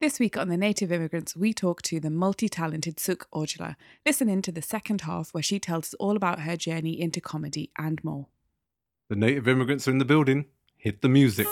This week on The Native Immigrants, we talk to the multi talented Sukh Ojla. Listen in to the second half where she tells us all about her journey into comedy and more. The native immigrants are in the building. Hit the music.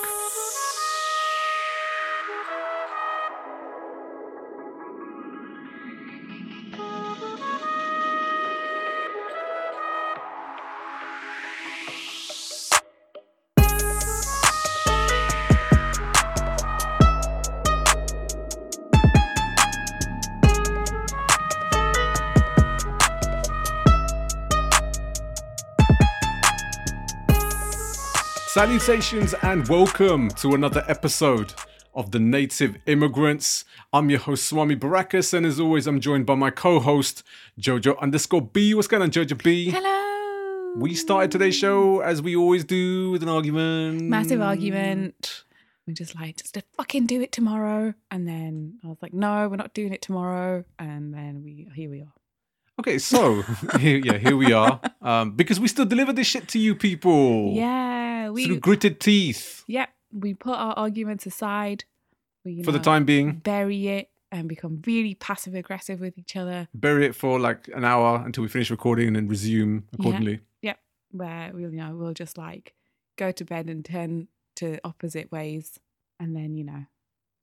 Salutations and welcome to another episode of The Native Immigrants. I'm your host, Swami Barakas, and as always, I'm joined by my co host, Jojo underscore B. What's going on, Jojo B? Hello! We started today's show as we always do with an argument. Massive argument. We're just like, just to fucking do it tomorrow. And then I was like, no, we're not doing it tomorrow. And then we, here we are. Okay, so here, yeah, here we are. Um, because we still deliver this shit to you people. Yeah, we, Through gritted teeth yeah, we put our arguments aside. We, for the time being. bury it and become really passive aggressive with each other. Bury it for like an hour until we finish recording and then resume accordingly. Yep. Where we'll you know we'll just like go to bed and turn to opposite ways and then you know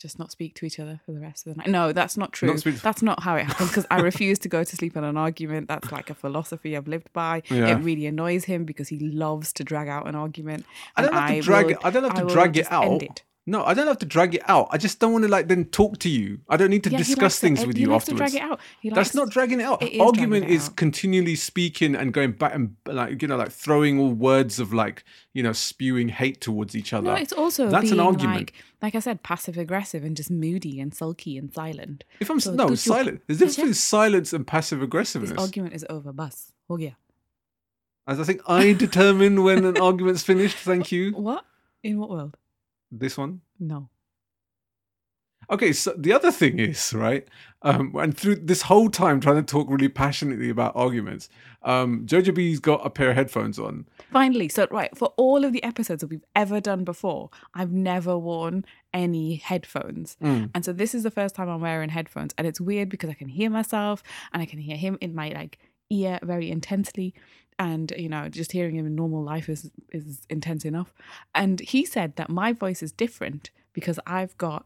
just not speak to each other for the rest of the night no that's not true Not that's not how it happens because i refuse to go to sleep in an argument that's like a philosophy i've lived by Yeah. it really annoys him because he loves to drag out an argument I don't have to drag it. I don't have I to drag it out. it. No, I don't have to drag it out. I just don't want to like then talk to you. I don't need to Yeah, discuss likes to- things with he you afterwards. to drag it out That's not dragging it out. It Argument is out. continually speaking and going back and like you know like throwing all words of like you know spewing hate towards each other. no, it's also That's an argument. like, like I said, passive aggressive and just moody and sulky and silent. if I'm So no silent, there's difference between silence and passive aggressiveness. This argument is over, bus. Oh yeah. As I think I determine when an argument's finished. Thank you. What? In what world? This one. No. Okay, so the other thing is, right, um, and through this whole time trying to talk really passionately about arguments, um, Jojo B's got a pair of headphones on. Finally, so right, for all of the episodes that we've ever done before, I've never worn any headphones. Mm. And so this is the first time I'm wearing headphones. And it's weird because I can hear myself and I can hear him in my like ear very intensely. And you know, just hearing him in normal life is is intense enough. And he said that my voice is different because I've got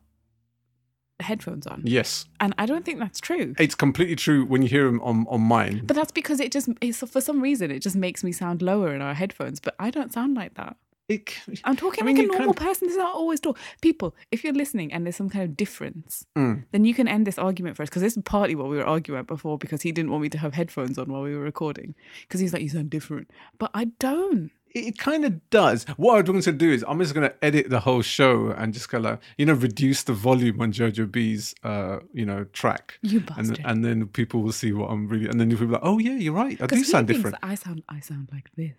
headphones on. Yes, And I don't think that's true. it's completely true when you hear him on, on mine. But that's because it just it's, for some reason it just makes me sound lower in our headphones. But I don't sound like that. It, I'm talking I mean, like a normal person. This is I always talk. People, if you're listening and there's some kind of difference, Mm. then you can end this argument first. Because this is partly what we were arguing about before. Because he didn't want me to have headphones on while we were recording. Because he's like, you sound different, but I don't. it kind of does. What I'm going to do is I'm just going to edit the whole show and just kind of you know reduce the volume on Jojo B's uh you know track. You And, bastard. and then people will see what I'm really, and then people are like, oh yeah, you're right. I do sound different. I sound I sound like this,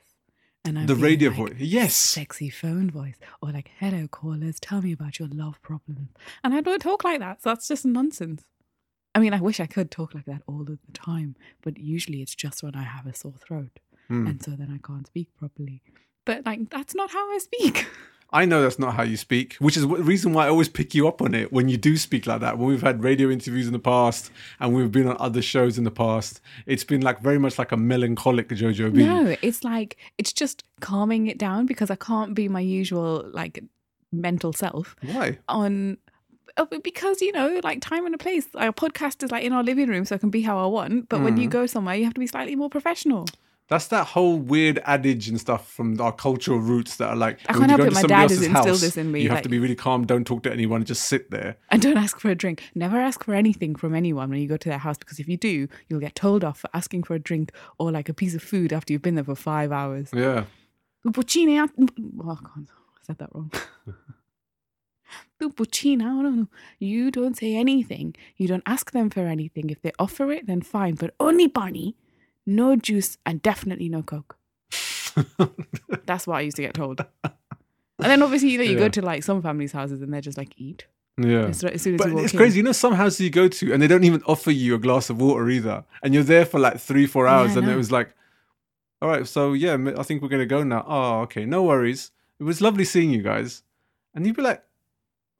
and I'm The radio like, voice, yes. sexy phone voice, or like, hello callers, tell me about your love problems. And I don't talk like that. So that's just nonsense. I mean, I wish I could talk like that all of the time, but usually it's just when I have a sore throat, Hmm. and so then I can't speak properly. But like, that's not how I speak. I know that's not how you speak, which is the reason why I always pick you up on it when you do speak like that. When we've had radio interviews in the past and we've been on other shows in the past, it's been like very much like a melancholic Jojo B. No, it's like it's just calming it down because I can't be my usual like mental self Why? on oh, because you know like time and a place our podcast is like in our living room so i can be how i want but when Mm. you go somewhere you have to be slightly more professional That's that whole weird adage and stuff from our cultural roots that are like, I oh, can't you help it, my dad has instilled this in me, You have like- to be really calm, don't talk to anyone, just sit there. and don't ask for a drink never ask for anything from anyone when you go to their house because if you do you'll get told off for asking for a drink or like a piece of food after you've been there for five hours Yeah. Puccini, oh, God, I said that wrong. Puccina, I don't know. You don't say anything. You don't ask them for anything. If they offer it, then fine. But only Barney, no juice, and definitely no Coke. That's what I used to get told. And then obviously, you know, you Yeah. go to like some families' houses and they're just like, eat. Yeah. As, as soon as But it's in. crazy. You know, some houses you go to and they don't even offer you a glass of water either. And you're there for like three, four hours. I and it was like, all right, so yeah, I think we're going to go now. Oh, okay. No worries. It was lovely seeing you guys. And you'd be like,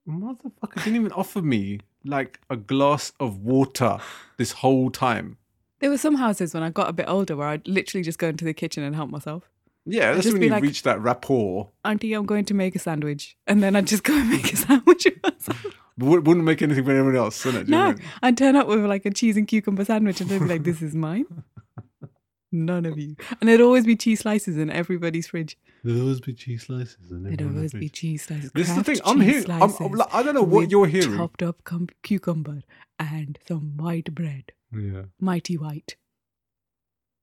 motherfucker didn't even offer me like a glass of water this whole time. There were some houses when I got a bit older where I'd literally just go into the kitchen and help myself. Yeah, that's when you like- reach that rapport. Auntie, I'm going to make a sandwich. And then I'd just go and make a sandwich myself. But wouldn't make anything for anyone else, wouldn't it? No, Genuinely. I'd turn up with like a cheese and cucumber sandwich and they'd be like, this is mine. None of you. And there'd always be cheese slices in everybody's fridge. There'd always be cheese slices. And There'd always be cheese slices. This is the thing. I'm cheese hearing. I'm, I'm like, I don't know what you're hearing. Chopped up cum- cucumber and some white bread. Yeah, Mighty white.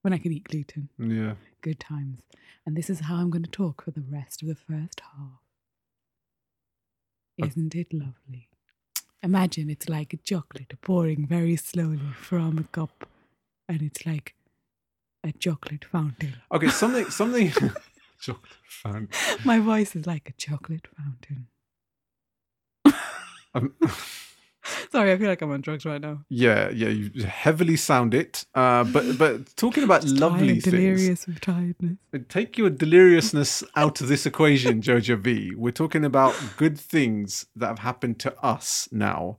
When I could eat gluten. yeah. Good times. And this is how I'm going to talk for the rest of the first half. Isn't it lovely? Imagine it's like a chocolate pouring very slowly from a cup, and it's like a chocolate fountain. Okay, something, something. chocolate fountain. My voice is like a chocolate fountain. Um, Sorry, I feel like I'm on drugs right now. yeah, yeah. You heavily sound it. Uh, but but talking about Just lovely tired, things. delirious with tiredness. Take your deliriousness out of this equation, Jojo B. We're talking about good things that have happened to us now.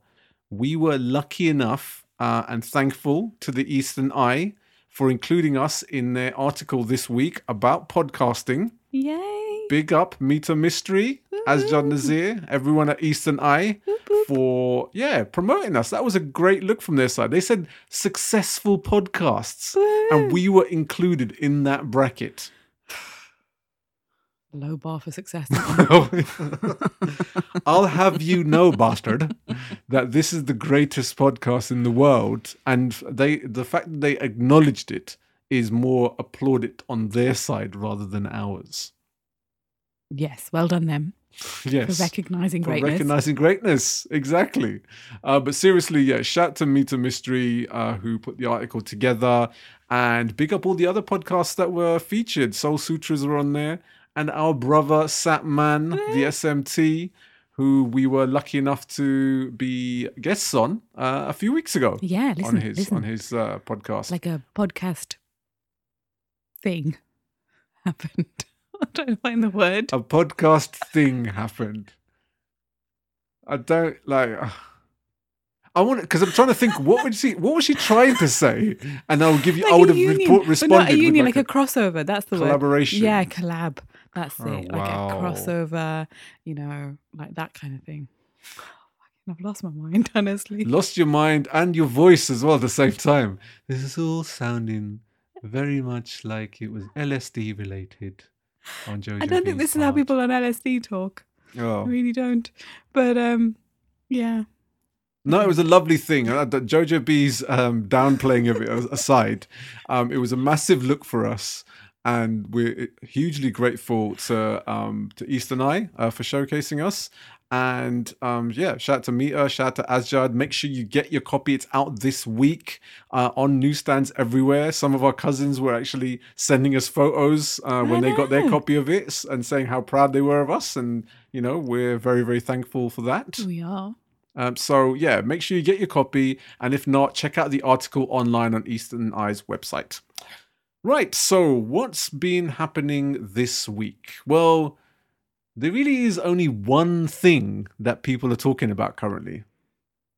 We were lucky enough uh, and thankful to the Eastern Eye for including us in their article this week about podcasting. Yay! Big up Mita Mistry, Asjad mm-hmm. Nazir, everyone at Eastern Eye for yeah promoting us. That was a great look from their side. They said successful podcasts, and we were included in that bracket. Low bar for success. I'll have you know, bastard, that this is the greatest podcast in the world, and they the fact that they acknowledged it is more applauded on their side rather than ours. Yes, well done them Yes. for recognizing for greatness. recognizing greatness exactly uh, but seriously yeah shout to Mita Mistry uh, who put the article together and big up all the other podcasts that were featured soul sutras are on there and our brother satman the smt who we were lucky enough to be guests on uh, a few weeks ago yeah, listen, on his listen. on his uh, podcast like a podcast thing happened. I'm trying to find the word. a podcast thing happened. I don't like. uh, I want because I'm trying to think what would she what was she trying to say, and I'll give you. I would have report, but responded not a union, with like, a, crossover. That's the word. collaboration. Yeah, collab. That's Oh, it. Like wow. a crossover. You know, like that kind of thing. I've lost my mind, honestly. Lost your mind and your voice as well at the same time. This is all sounding very much like it was LSD related on Jojo. I don't think B's this is how people on LSD talk. I Oh. really don't. But um, yeah. No, it was a lovely thing. Uh, Jojo B's um, downplaying of it aside, um, it was a massive look for us, and we're hugely grateful to um, to Eastern Eye uh, for showcasing us. And um, yeah, shout out to Mita, shout out to Asjad. Make sure you get your copy. It's out this week uh, on newsstands everywhere. Some of our cousins were actually sending us photos uh, when they got their copy of it and saying how proud they were of us. And you know, we're very very thankful for that. We are. Um, so yeah, make sure you get your copy, and if not, check out the article online on Eastern Eye's website. Right. So what's been happening this week? Well, there really is only one thing that people are talking about currently,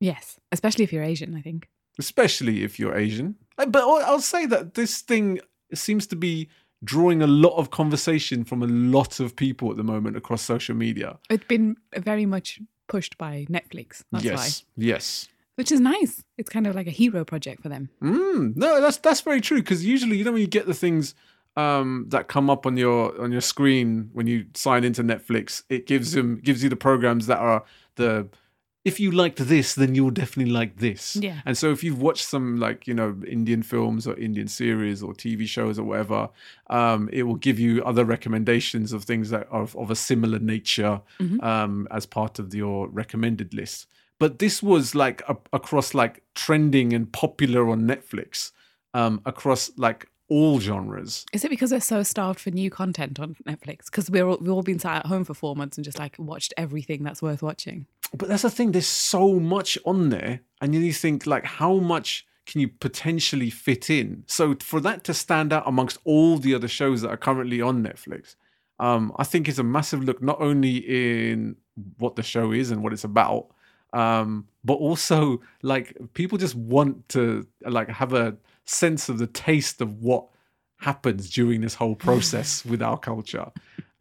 Yes. Especially if you're Asian, I think. especially if you're Asian. Uh, But I'll say that this thing seems to be drawing a lot of conversation from a lot of people at the moment across social media. It's been very much pushed by Netflix. That's why. yes. Yes. Which is nice. It's kind of like a hero project for them. Mm, no, that's that's very true. Because usually, you know, when you get the things um, that come up on your on your screen when you sign into Netflix, it gives them gives you the programs that are the if you liked this, then you'll definitely like this. Yeah. And so if you've watched some like you know Indian films or Indian series or TV shows or whatever, um, it will give you other recommendations of things that are of, of a similar nature Mhm. um, as part of your recommended list. But this was like a, across like trending and popular on Netflix um, across like all genres. Is it because we're so starved for new content on Netflix? Because we're all, we've all been sat at home for four months and just like watched everything that's worth watching. But that's the thing. There's so much on there, and then you think like, how much can you potentially fit in? So for that to stand out amongst all the other shows that are currently on Netflix, um, I think is a massive look not only in what the show is and what it's about, Um, but also like people just want to like have a sense of the taste of what happens during this whole process with our culture.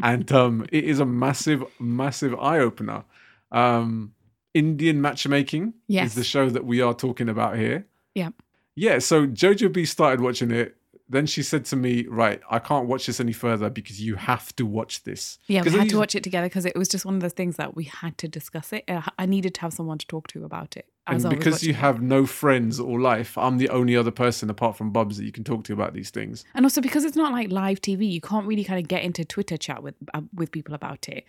And um, it is a massive, massive eye opener. Um, Indian matchmaking Yes. is the show that we are talking about here. Yeah. Yeah, so Jojo B started watching it. Then she said to me, "Right, I can't watch this any further because you have to watch this." Yeah, we had to watch it together because it was just one of those things that we had to discuss it. Uh, I needed to have someone to talk to about it. And because you have no friends or life, I'm the only other person apart from Bubs that you can talk to about these things. and also because it's not like live TV, you can't really kind of get into Twitter chat with uh, with people about it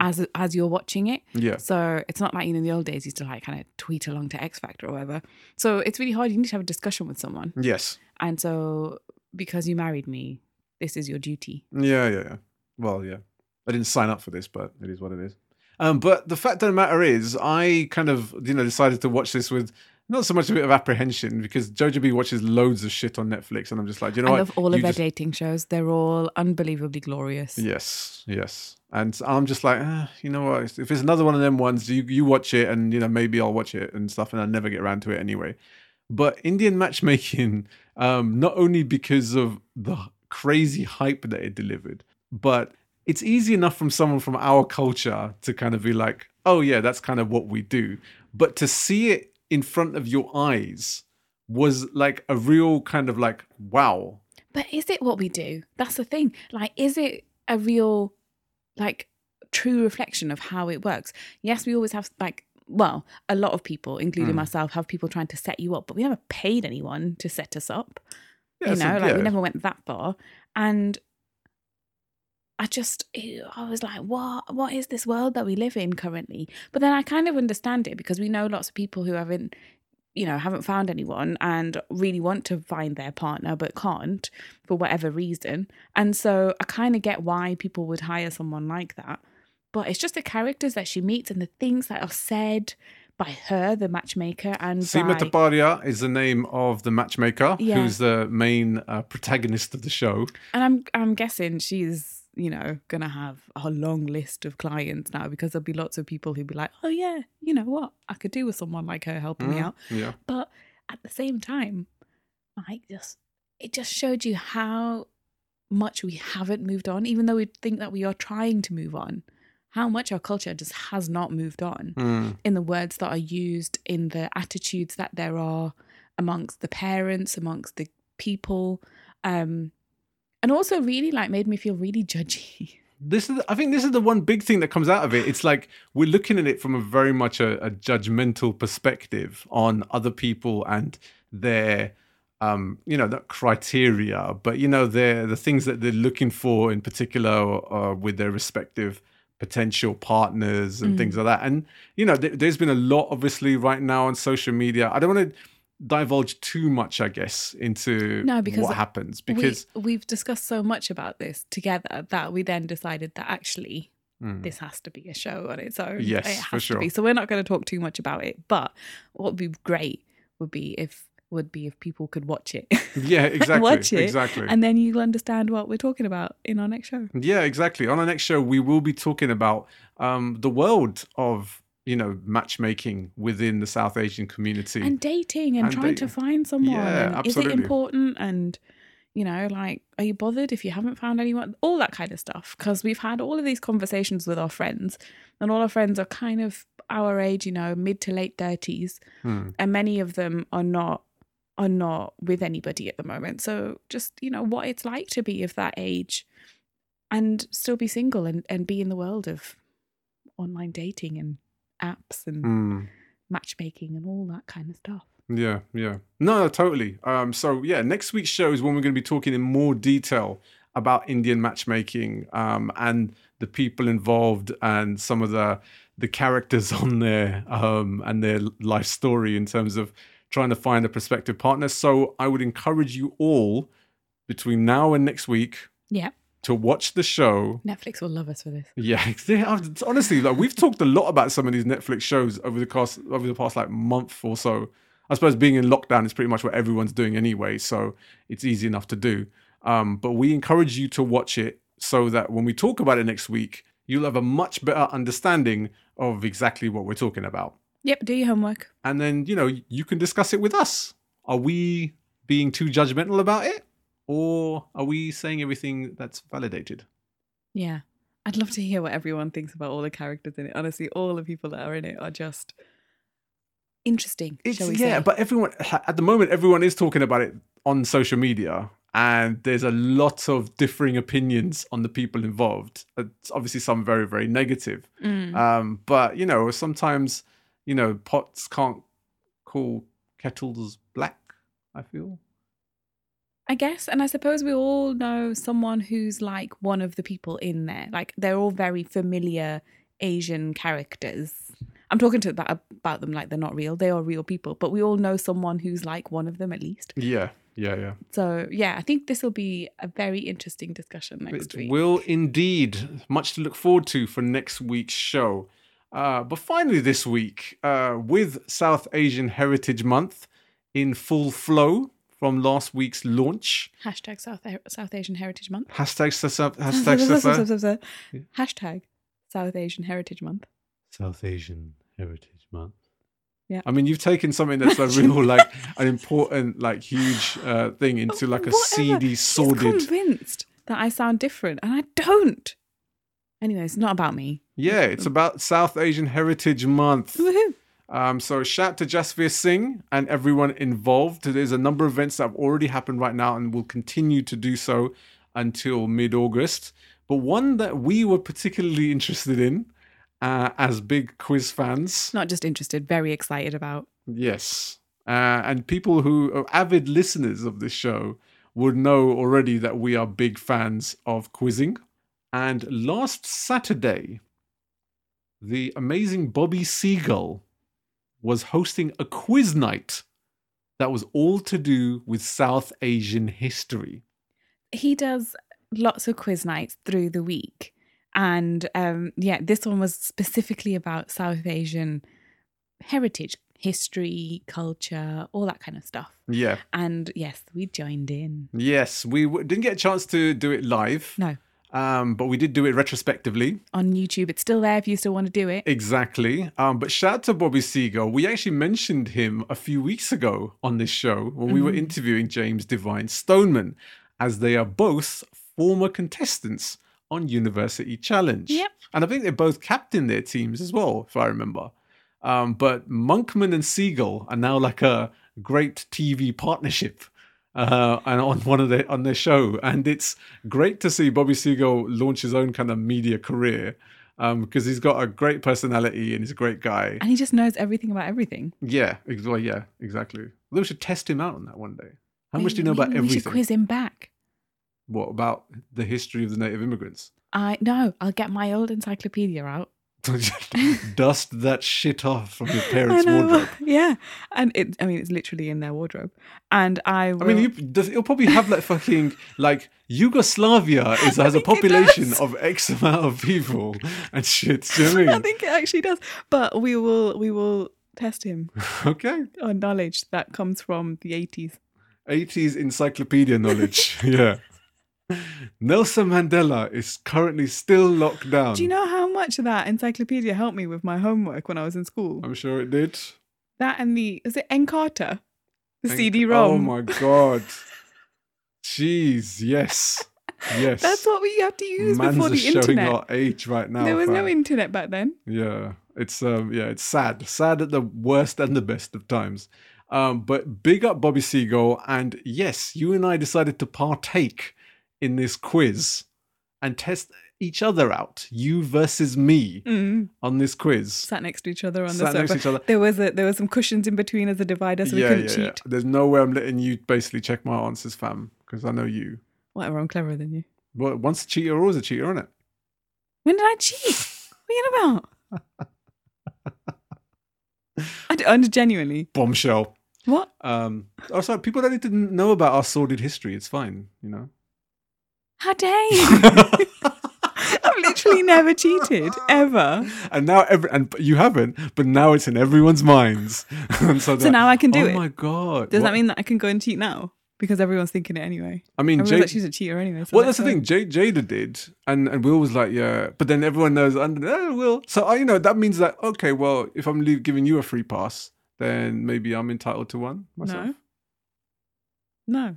as as you're watching it. Yeah. So it's not like you know in the old days you used to like kind of tweet along to X Factor or whatever. So it's really hard. You need to have a discussion with someone, Yes. and so because you married me, this is your duty. Yeah, yeah, yeah. Well, yeah. I didn't sign up for this, but it is what it is. Um, but the fact of the matter is, I kind of, you know, decided to watch this with not so much a bit of apprehension because Jojo B watches loads of shit on Netflix, and I'm just like, you know I what? love all of You their dating shows. They're all unbelievably glorious. Yes, yes. And I'm just like, ah, you know what? If it's another one of them ones, you you watch it, and you know maybe I'll watch it and stuff, and I never get around to it anyway. But Indian matchmaking, um, not only because of the crazy hype that it delivered, but it's easy enough from someone from our culture to kind of be like, oh yeah, that's kind of what we do. But to see it in front of your eyes was like a real kind of like, wow, But is it what we do? That's the thing. Like, is it a real, like, true reflection of how it works? Yes, we always have, like, well, a lot of people, including Mm. myself, have people trying to set you up, but we never paid anyone to set us up. Yeah, you so, know, like, yeah. we never went that far. And I just, I was like, what? What is this world that we live in currently? But then I kind of understand it because we know lots of people who haven't you know haven't found anyone and really want to find their partner but can't for whatever reason and so i kind of get why people would hire someone like that but it's just the characters that she meets and the things that are said by her the matchmaker and Sima by, Taparia is the name of the matchmaker, Yeah. who's the main uh, protagonist of the show. and i'm i'm guessing she's you know gonna have a long list of clients now because there'll be lots of people who'll be like oh yeah you know what? I could do with someone like her helping me Mm, out. Yeah, but at the same time like just it just showed you how much we haven't moved on even though we think that we are trying to move on how much our culture just has not moved on Mm, in the words that are used in the attitudes that there are amongst the parents amongst the people. Um and also really like made me feel really judgy this is. I think this is the one big thing that comes out of it. It's like we're looking at it from a very much a, a judgmental perspective on other people and their, um, you know, not criteria, but you know, their the things that they're looking for in particular uh, with their respective potential partners and Mm. things like that. And you know, th- there's been a lot, obviously, right now on social media. I don't want to divulge too much, I guess, into No, because what happens because we, we've discussed so much about this together that we then decided that actually Mm. this has to be a show on its own. Yes, it has for sure. To be. So we're not going to talk too much about it. But what would be great would be if would be if people could watch it. yeah, exactly, watch it, exactly. and then you'll understand what we're talking about in our next show. Yeah, exactly. On our next show, we will be talking about um, the world of you know matchmaking within the South Asian community. And dating and, And trying to find someone. Yeah, Is it important? And you know, like, are you bothered if you haven't found anyone? All that kind of stuff. Because we've had all of these conversations with our friends, and all our friends are kind of our age, you know, mid to late thirties. Hmm. and many of them are not are not with anybody at the moment so just you know what it's like to be of that age and still be single and, and be in the world of online dating and apps and Hmm. matchmaking and all that kind of stuff Yeah, yeah. No, no, totally. Um, so yeah, next week's show is when we're going to be talking in more detail about Indian matchmaking um, and the people involved and some of the the characters on there um, and their life story in terms of trying to find a prospective partner. So I would encourage you all between now and next week yeah to watch the show. netflix will love us for this Yeah, honestly, like we've talked a lot about some of these Netflix shows over the course over the past like month or so. I suppose being in lockdown is pretty much what everyone's doing anyway, so it's easy enough to do. Um, but we encourage you to watch it so that when we talk about it next week, you'll have a much better understanding of exactly what we're talking about. Yep, do your homework. and then you know you can discuss it with us. Are we being too judgmental about it, or are we saying everything that's validated? Yeah. I'd love to hear what everyone thinks about all the characters in it. Honestly, all the people that are in it are just interesting. It's shall we yeah, say. but everyone at the moment everyone is talking about it on social media, and there's a lot of differing opinions on the people involved. It's obviously some very very negative, Mm. um, but you know sometimes you know pots can't call kettles black. I feel. I guess, and I suppose we all know someone who's like one of the people in there. Like they're all very familiar Asian characters. I'm talking to about, about them like they're not real. They are real people, but we all know someone who's like one of them at least. Yeah, yeah, yeah. So yeah, I think this will be a very interesting discussion next It week. will indeed. Much to look forward to for next week's show. Uh, but finally, this week, uh, with South Asian Heritage Month in full flow from last week's launch, Hashtag South South Asian Heritage Month. hashtag South, hashtag South, Hashtag South Asian Heritage Month. South Asian Heritage Month. Yeah. I mean, you've taken something that's a real, like, an important, like, huge uh, thing into like a Whatever. seedy, He's sordid. convinced that I sound different, and I don't. Anyway, it's not about me. Yeah, it's about South Asian Heritage Month. Woohoo! Um, so shout to Jasvir Singh and everyone involved. There's a number of events that have already happened right now and will continue to do so until mid-August. But one that we were particularly interested in uh, as big quiz fans, Not just interested, very excited about. yes, uh, and people who are avid listeners of this show would know already that we are big fans of quizzing. And last Saturday, the amazing Bobby Seagull was hosting a quiz night that was all to do with South Asian history. He does lots of quiz nights through the week. And um, yeah, this one was specifically about South Asian heritage, history, culture, all that kind of stuff. Yeah. And yes, we joined in. Yes, we w- didn't get a chance to do it live, No, um, but we did do it retrospectively. on YouTube. It's still there if you still want to do it. Exactly. Um, but shout out to Bobby Seagull. We actually mentioned him a few weeks ago on this show when we were interviewing James Divine Stoneman, as they are both former contestants on University Challenge. Yep. And I think they both captained their teams as well, if I remember. Um, but Monkman and Seagull are now like a great TV partnership. Uh, and on one of the on their show, and it's great to see Bobby Seagull launch his own kind of media career um, because he's got a great personality and he's a great guy. And he just knows everything about everything. Yeah, ex- well, yeah, exactly. We should test him out on that one day. How much do you know We- about we everything? should quiz him back. What about the history of the native immigrants? I no, I'll get my old encyclopedia out. Dust that shit off from your parents' wardrobe. Yeah, and it. I mean, it's literally in their wardrobe. And I. Will, I mean, you, does, it'll probably have like fucking like Yugoslavia is has a population of X amount of people and shit. Do you know I I think it actually does. But we will. We will test him Okay, on knowledge that comes from the eighties. 80s encyclopedia knowledge. yeah. Nelson Mandela is currently still locked down. Do you know how much of that encyclopedia helped me with my homework when I was in school? I'm sure it did. That and the is it Encarta, the Thank- CD-ROM. Oh my god. Jeez, yes. Yes. That's what we had to use Man's before the showing internet. our age right now. there was no internet back then. Yeah, it's um, yeah, it's sad, sad at the worst and the best of times. Um, but big up Bobby Seagull, and yes, you and I decided to partake in this quiz and test each other out, you versus me, Mm. on this quiz. Sat next to each other on Sat the next to sofa. each other. There was a there was some cushions in between as a divider, so we couldn't cheat. There's no way I'm letting you basically check my answers, fam, because I know you. Whatever, I'm cleverer than you. Well, once a cheater, always a cheater, isn't it? When did I cheat? what are you about? I, d- I genuinely. Bombshell. What? Um, sorry, people don't need to know about our sordid history. It's fine, you know. How dare you? I've literally never cheated ever. and now every and you haven't, but now it's in everyone's minds. and so, So now I can do oh it. Oh my god! Does What- that mean that I can go and cheat now? because everyone's thinking it anyway. I mean, Jade, like she's a cheater anyway. So well, that's the thing. Jade, Jada did, and and Will was like, yeah, but then everyone knows under, oh, Will. So I, you know, that means that okay, well, if I'm leave, giving you a free pass, then maybe I'm entitled to one myself. No. No,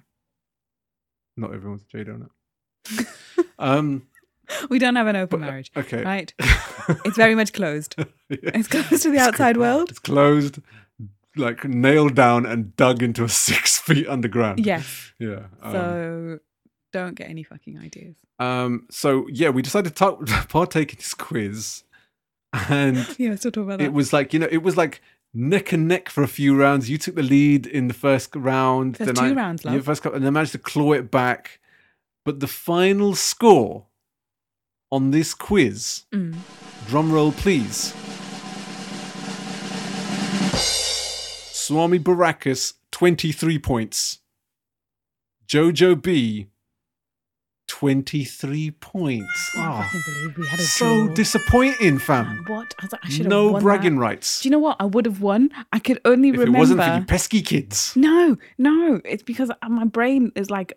Not everyone's a Jada on it. Um, we don't have an open but- marriage, okay. right? It's very much closed. Yeah. It's closed to the outside world. It's closed, like nailed down and dug into a six feet underground. Yes. Yeah. Um, So don't get any fucking ideas. um, so yeah, we decided to ta- partake in this quiz, and Yeah, still talk about that. it was like you know, it was like neck and neck for a few rounds. You took the lead in the first round. There's then two I, rounds, Yeah, love. first couple, and I managed to claw it back. But the final score on this quiz, Mm. drum roll please. Swami Barakas, 23 points. Jojo B, 23 points. I Oh, can't believe we had a so draw. disappointing, fam. What? I, I should have No won bragging that. rights. Do you know what? I would have won. I could only If remember. it wasn't for you pesky kids. No, no. It's because my brain is like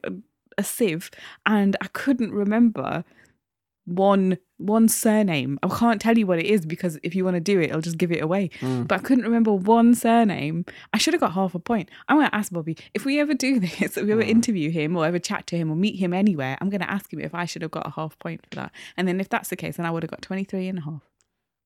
a, sieve, and I couldn't remember one one surname. I can't tell you what it is because if you want to do it, I'll just give it away. Mm. But I couldn't remember one surname. I should have got half a point. I'm going to ask Bobby if we ever do this, if we ever Mm. interview him or ever chat to him or meet him anywhere. I'm going to ask him if I should have got a half point for that. And then if that's the case, then I would have got 23 and a half.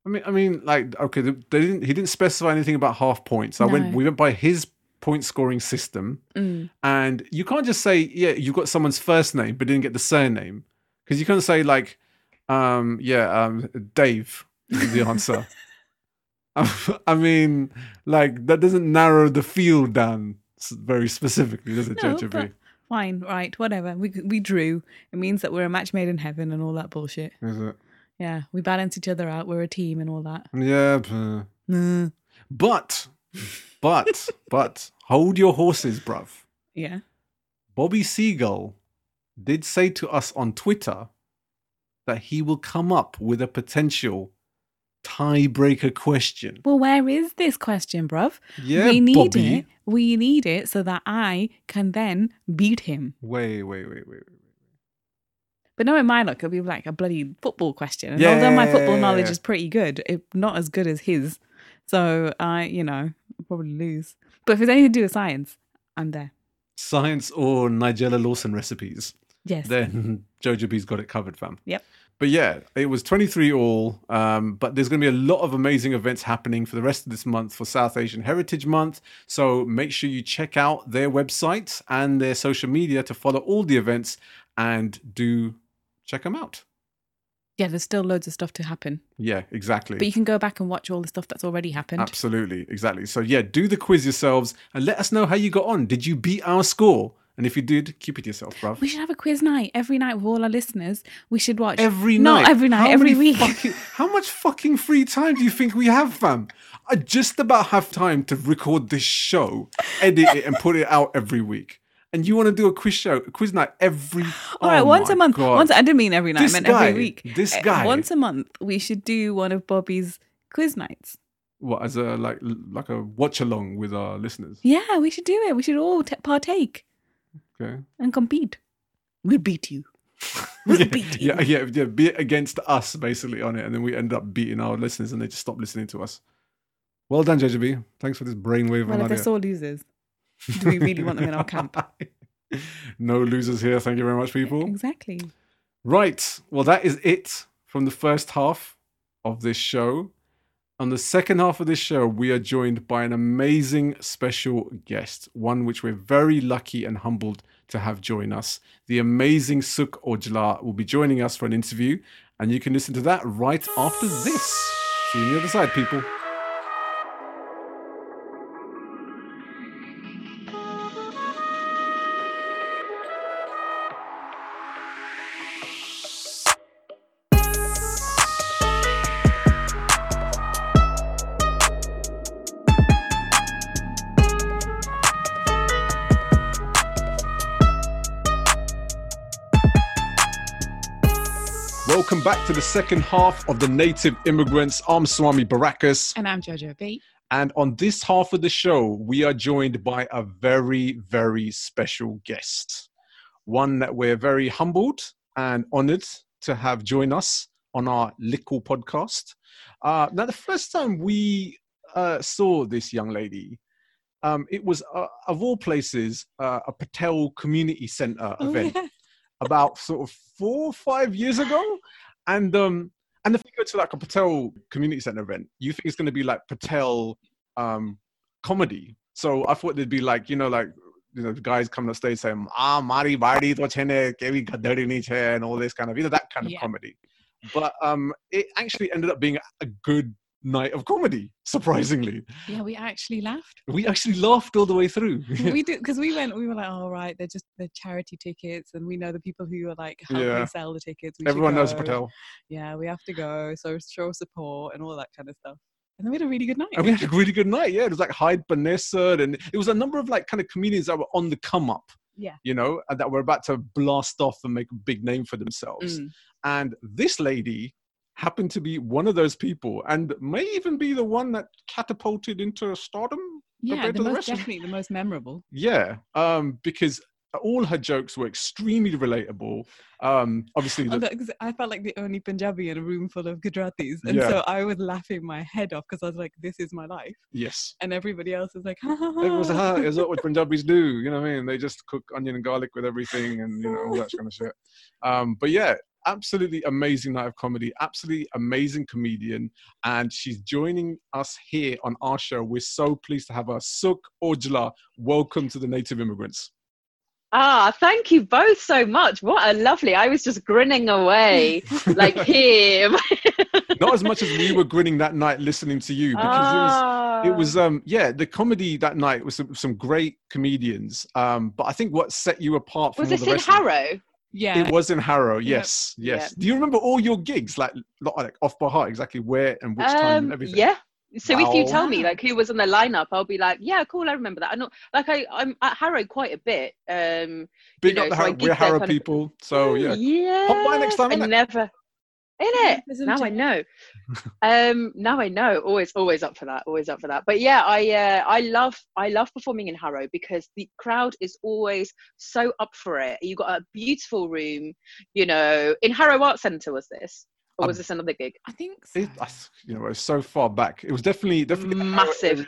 I mean, I mean, like, okay, they didn't. He didn't specify anything about half points. I went. We went by his point scoring system, Mm. and you can't just say, yeah, you got someone's first name but didn't get the surname, because you can't say like, um, yeah, um, Dave is the answer. I mean, like that doesn't narrow the field down very specifically, does it, No, but fine, right, whatever. We we drew. It means that we're a match made in heaven and all that bullshit. Is it? Yeah, we balance each other out. We're a team and all that. Yeah, but- Mm. but, but, but, hold your horses, bruv. Yeah. Bobby Seagull did say to us on Twitter that he will come up with a potential tiebreaker question. Well, where is this question, bruv? Yeah, we need Bobby. it. We need it so that I can then beat him. Wait, wait, wait, wait. wait. But knowing my luck, it'll be like a bloody football question. And although my football knowledge Yeah. is pretty good, it, not as good as his. So I, you know, I'll probably lose. But if it's anything to do with science, I'm there. Science or Nigella Lawson recipes? Yes. Then Jojo B's got it covered, fam. Yep. But yeah, it was 23 all. Um, but there's going to be a lot of amazing events happening for the rest of this month for South Asian Heritage Month. So make sure you check out their website and their social media to follow all the events and do check them out. Yeah, there's still loads of stuff to happen. Yeah, exactly. But you can go back and watch all the stuff that's already happened. Absolutely, exactly. So yeah, do the quiz yourselves and let us know how you got on. Did you beat our score? And if you did, keep it yourself, bruv. We should have a quiz night every night with all our listeners. We should watch Every Not night. every night, How every week. fucking- how much fucking free time do you think we have, fam? I just about have time to record this show, edit it, and put it out every week. And you want to do a quiz show, a quiz night every? All right, oh once a month. God. Once I didn't mean every night. This I meant guy, every week. this Uh, guy. Once a month, we should do one of Bobby's quiz nights. What as a like like a watch along with our listeners? Yeah, we should do it. We should all t- partake Okay. and compete. We'll beat you. We'll yeah, beat you. yeah, yeah, yeah, be it against us basically on it, and then we end up beating our listeners, and they just stop listening to us. Well done, JJB. Thanks for this brainwave Well, if they're sore losers, do we really want them in our camp? no losers here. Thank you very much, people. Exactly. Right. Well, that is it from the first half of this show. On the second half of this show, we are joined by an amazing special guest, one which we're very lucky and humbled to have join us. The amazing Sukh Ojla will be joining us for an interview, and you can listen to that right after this. See you on the other side, people. To the second half of the Native Immigrants. I'm Swami Barakas. And I'm Jojo B. And on this half of the show, we are joined by a very, very special guest. One that we're very humbled and honored to have join us on our Lickle podcast. Uh, now, the first time we uh, saw this young lady, um, it was, uh, of all places, uh, a Patel Community Center Oh, event yeah. about sort of four or five years ago. And um, and if you go to like a Patel Community Center event, you think it's going to be like Patel um, comedy. So I thought there'd be like, you know, like, you know, the guys coming on stage saying, ah, Mari Bari to chene, kevi gadari ni che, and all this kind of, you know, that kind of Yeah. comedy. But um, it actually ended up being a good night of comedy, surprisingly. Yeah, we actually laughed. We actually laughed all the way through. we did because we went. We were like, "Oh right, they're just the charity tickets, and we know the people who are like helping Yeah. sell the tickets. We Everyone knows. Patel. Yeah, we have to go. So show support and all that kind of stuff. And then we had a really good night. And we had a really good night. Yeah, it was like Hyde Vanessa, and it was a number of like kind of comedians that were on the come up. Yeah. You know, and that were about to blast off and make a big name for themselves. Mm. And this lady happened to be one of those people, and may even be the one that catapulted into stardom. Yeah, the to the most definitely the most memorable. Yeah, um, because all her jokes were extremely relatable. Um, obviously, Oh, the, 'cause I felt like the only Punjabi in a room full of Gujaratis, and Yeah. so I was laughing my head off because I was like, "This is my life," yes. and everybody else is like, "Ha ha ha." It was uh, is what Punjabis do, you know what I mean? They just cook onion and garlic with everything and you know all that kind of shit. Um, but yeah, absolutely amazing night of comedy, absolutely amazing comedian, and she's joining us here on our show. We're so pleased to have her. Sukh Ojla, welcome to the Native Immigrants. Ah, thank you both so much. What a lovely. I was just grinning away like him. Not as much as we were grinning that night listening to you because it was Ah. it was um yeah the comedy that night was some, some great comedians um but i think what set you apart from Was this the in rest of- Harrow? Yeah, it was in harrow Yep. yes yes do you remember all your gigs like like off by heart exactly where and which time and Um, everything yeah. So if you tell me like who was on the lineup, I'll be like, yeah, cool, I remember that. I know, like I, I'm at Harrow quite a bit. Um, big know, up the so harrow, we're harrow kind of- people so yeah yeah. Pop by next time, I never. In it. Isn't Now I know. um, now I know. Always, always up for that. Always up for that. But yeah, I, uh, I love, I love performing in Harrow because the crowd is always so up for it. You got a beautiful room. You know, in Harrow Art Centre was this, or was Um, this another gig? I think so. it, I, you know it was so far back it was definitely definitely Massive.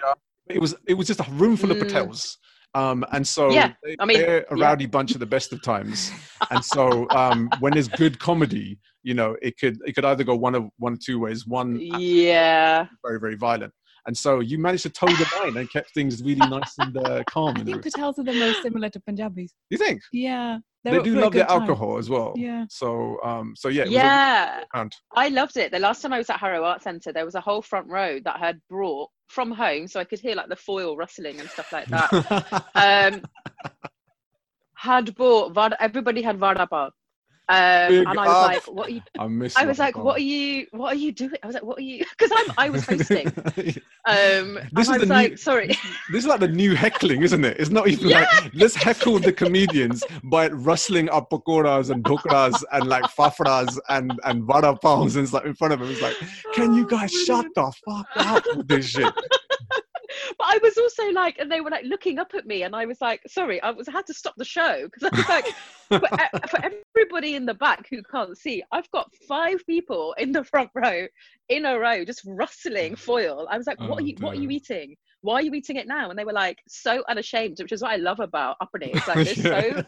it was it was just a room full of Mm. patels um and so Yeah, they, I mean, they're a yeah. rowdy bunch at the best of times and so um when there's good comedy you know it could it could either go one of one of two ways one Yeah. very very violent and so you managed to toe the line and kept things really nice and uh, calm I think. Patels are the most similar to Punjabis. you think Yeah, they do love their time. alcohol as well Yeah. so um so yeah it Yeah. round. I loved it. The last time I was at Harrow Art Centre, there was a whole front row that I had brought from home, so I could hear like the foil rustling and stuff like that. um, had bought Vada, everybody had Vada Pav. Um, and I was up. like, "What are you?" I was like, "What are you? What are you doing?" I was like, "What are you?" Because I'm I was hosting. Um, This is the was new- like, "Sorry." This is like the new heckling, isn't it? It's not even like let's heckle the comedians by rustling up pakoras and dhokras and like fafras and and vada pavs and stuff in front of them. It's like, can you guys shut the fuck up with this shit? But I was also like, and they were like looking up at me, and I was like, sorry, I was I had to stop the show because I was like, for, for everybody in the back who can't see, I've got five people in the front row in a row just rustling mm. foil. I was like, what Oh, are you what are you eating? Why are you eating it now? And they were like so unashamed, which is what I love about Upperney. It's like they're Yeah. so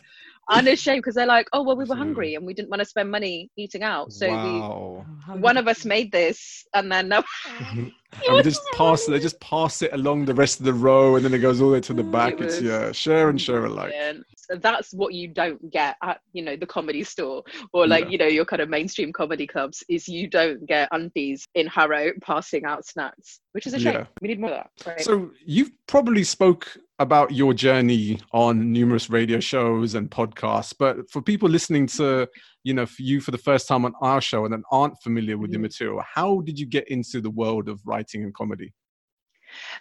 unashamed because they're like, oh well, we were hungry and we didn't want to spend money eating out, so wow. we one of us made this, and then no. and they just pass they just pass it along the rest of the row and then it goes all the way to the back. It It's was yeah, share and share alike. brilliant. That's what you don't get at you know the comedy store or like Yeah. you know your kind of mainstream comedy clubs is you don't get aunties in Harrow passing out snacks, which is a shame. Yeah. We need more of that. Right? So you've probably spoke about your journey on numerous radio shows and podcasts, but for people listening to, you know, for you for the first time on our show and that aren't familiar with your Mhm. material, how did you get into the world of writing and comedy?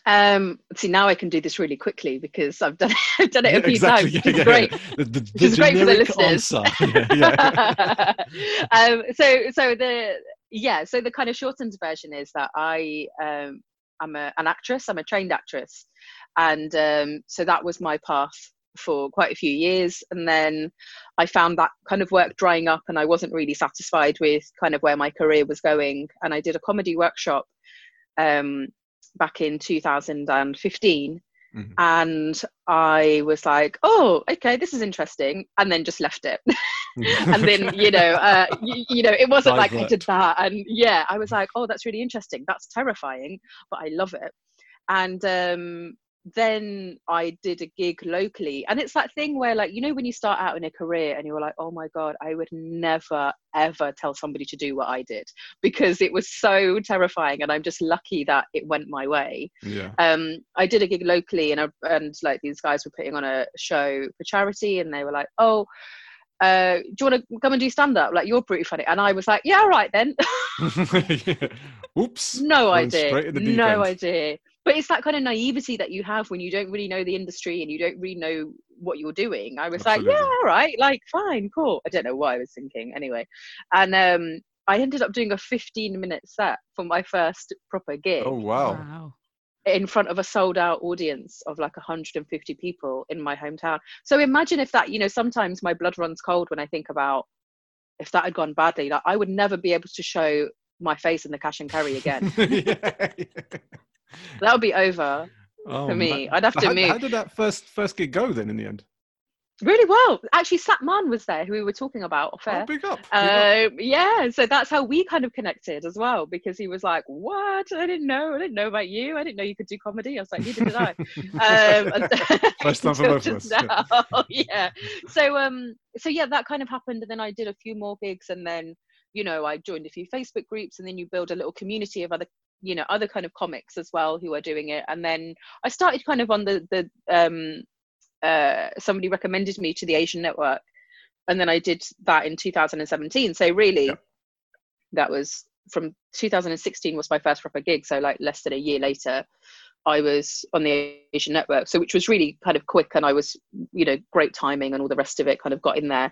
Um, see now I can do this really quickly because I've done I've done it Yeah, a few exactly. times. Yeah, which is yeah, great. The, the, Which is great for the listeners. Um, so so the yeah so the kind of shortened version is that I um, I'm a, an actress. I'm a trained actress, and um, so that was my path for quite a few years. And then I found that kind of work drying up, and I wasn't really satisfied with kind of where my career was going. And I did a comedy workshop um, back in 2015 Mm-hmm. And I was like, oh, okay, this is interesting. And then just left it. and then, you know, uh, you, you, know, it wasn't Divert. like I did that. And yeah, I was like, oh, that's really interesting. That's terrifying, but I love it. And um, then I did a gig locally. And it's that thing where, like, you know, when you start out in a career and you're like, oh my God, I would never, ever tell somebody to do what I did because it was so terrifying. And I'm just lucky that it went my way. Yeah. Um, I did a gig locally and, I, and like these guys were putting on a show for charity and they were like, oh, uh, do you want to come and do stand up? Like, you're pretty funny. And I was like, yeah, all right then. yeah. Oops. No idea. No idea but it's that kind of naivety that you have when you don't really know the industry and you don't really know what you're doing. I was Absolutely. like yeah all right like fine cool. I don't know what i was thinking anyway. And um i ended up doing a 15 minute set for my first proper gig. Oh wow, wow. in front of a sold out audience of like 150 people in my hometown. So imagine if that you know sometimes my blood runs cold when i think about if that had gone badly. Like i would never be able to show my face in the cash and carry again. Yeah, yeah that would be over oh, for me. I'd have to how, move. How did that first first gig go then in the end? Really well. Actually, Satman was there, who we were talking about off air. Oh, big up. Big uh, up. Yeah, so that's how we kind of connected as well, because he was like, "What? I didn't know. I didn't know about you. I didn't know you could do comedy." I was like, "Neither did I." um, First time for both of us. Yeah. yeah. So um, so yeah, that kind of happened, and then I did a few more gigs, and then you know i joined a few facebook groups and then you build a little community of other you know other kind of comics as well who are doing it. And then i started kind of on the the um uh somebody recommended me to the asian network. And then i did that in 2017 so really yeah. that was from 2016 was my first proper gig. So like less than a year later i was on the asian network. So which was really kind of quick. And i was you know great timing and all the rest of it kind of got in there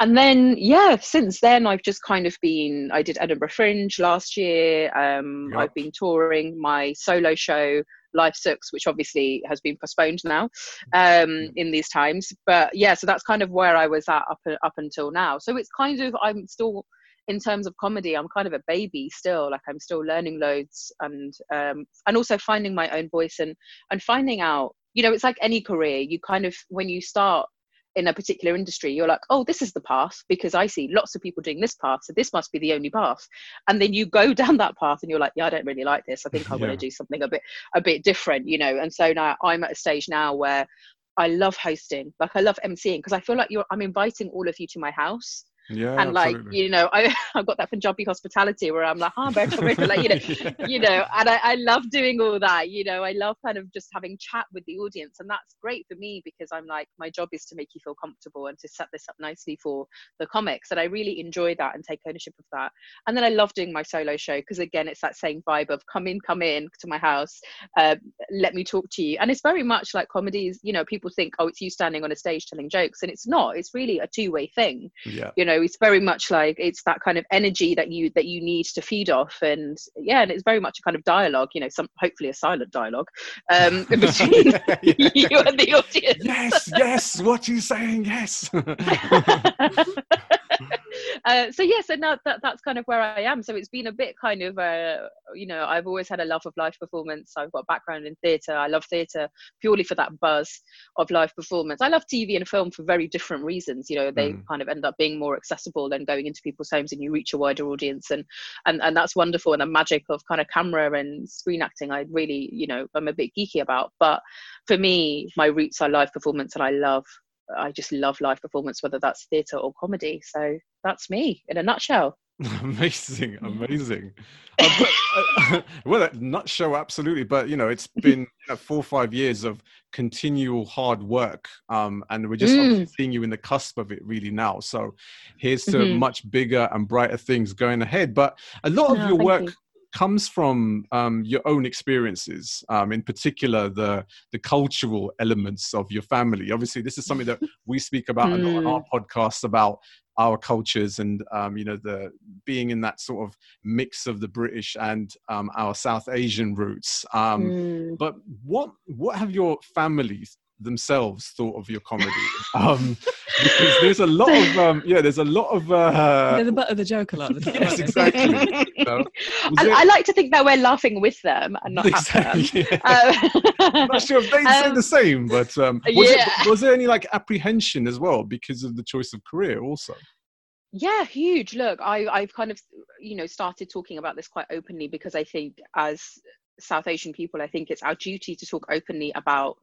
and then yeah since then i've just kind of been i did edinburgh fringe last year. Um, yep. i've been touring my solo show life sucks which obviously has been postponed now um, in these times. But yeah so that's kind of where i was at up, up until now. So it's kind of i'm still in terms of comedy i'm kind of a baby still. Like i'm still learning loads and um, and also finding my own voice and and finding out you know it's like any career. You kind of when you start in a particular industry you're like oh this is the path because i see lots of people doing this path so this must be the only path. And then you go down that path and you're like yeah i don't really like this. I think i yeah. want to do something a bit a bit different you know? And so now i'm at a stage now where i love hosting. Like i love emceeing because i feel like you're i'm inviting all of you to my house yeah and like you know I, i've got that punjabi hospitality where i'm like oh, better, better, like you know yeah. you know and I, I love doing all that you know i love kind of just having chat with the audience and that's great for me because i'm like my job is to make you feel comfortable and to set this up nicely for the comics and i really enjoy that and take ownership of that. And then i love doing my solo show because again it's that same vibe of come in come in to my house uh, let me talk to you. And it's very much like comedies you know people think oh it's you standing on a stage telling jokes and it's not it's really a two-way thing. Yeah. You know it's very much like it's that kind of energy that you that you need to feed off. And yeah and it's very much a kind of dialogue you know some hopefully a silent dialogue um between yeah. you and the audience. Yes yes what you saying yes uh, so yeah so now that, that's kind of where i am. So it's been a bit kind of uh, you know i've always had a love of live performance. I've got a background in theatre. I love theatre purely for that buzz of live performance. I love tv and film for very different reasons. You know they mm. kind of end up being more accessible than going into people's homes and you reach a wider audience. And and and that's wonderful. And the magic of kind of camera and screen acting i really you know i'm a bit geeky about. But for me my roots are live performance and i love I just love live performance, whether that's theatre or comedy. So that's me in a nutshell. amazing amazing uh, but, uh, well a nutshell absolutely but you know it's been you know, four or five years of continual hard work um, and we're just mm. seeing you in the cusp of it really now so here's to mm-hmm. much bigger and brighter things going ahead but a lot of your work you comes from um, your own experiences, um, in particular the the cultural elements of your family. Obviously, this is something that we speak about mm. on our podcast about our cultures and um, you know the being in that sort of mix of the British and um, our South Asian roots. Um, Mm. But what what have your families themselves thought of your comedy? um, because there's a lot of um, yeah, there's a lot of uh, They're the butt of the joke a lot of the time. yes, exactly. you know? I, there- I like to think that we're laughing with them and not at them. yeah. Um, I'm not sure if they'd say Um, the same, but um, was, yeah. it, was there any like apprehension as well because of the choice of career also? yeah huge look i i've kind of you know started talking about this quite openly because i think as south asian people i think it's our duty to talk openly about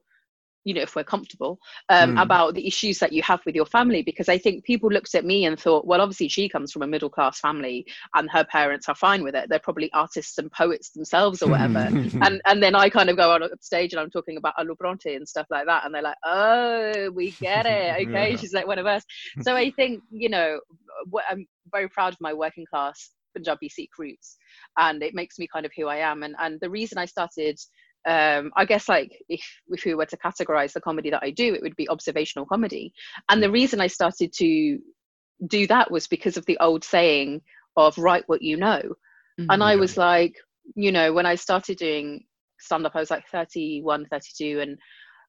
you know if we're comfortable um, Mm. about the issues that you have with your family because i think people looked at me and thought well obviously she comes from a middle class family and her parents are fine with it they're probably artists and poets themselves or whatever and and then I kind of go on stage and I'm talking about Alu Bronte and stuff like that, and they're like, "Oh, we get it. Okay, Yeah. she's like one of us." So I think you know, I'm very proud of my working class Punjabi Sikh roots, and it makes me kind of who I am. And and the reason I started. Um, I guess like if if we were to categorize the comedy that I do, it would be observational comedy. And the reason I started to do that was because of the old saying of write what you know. And i was like you know when i started doing stand up i was like 31 32 and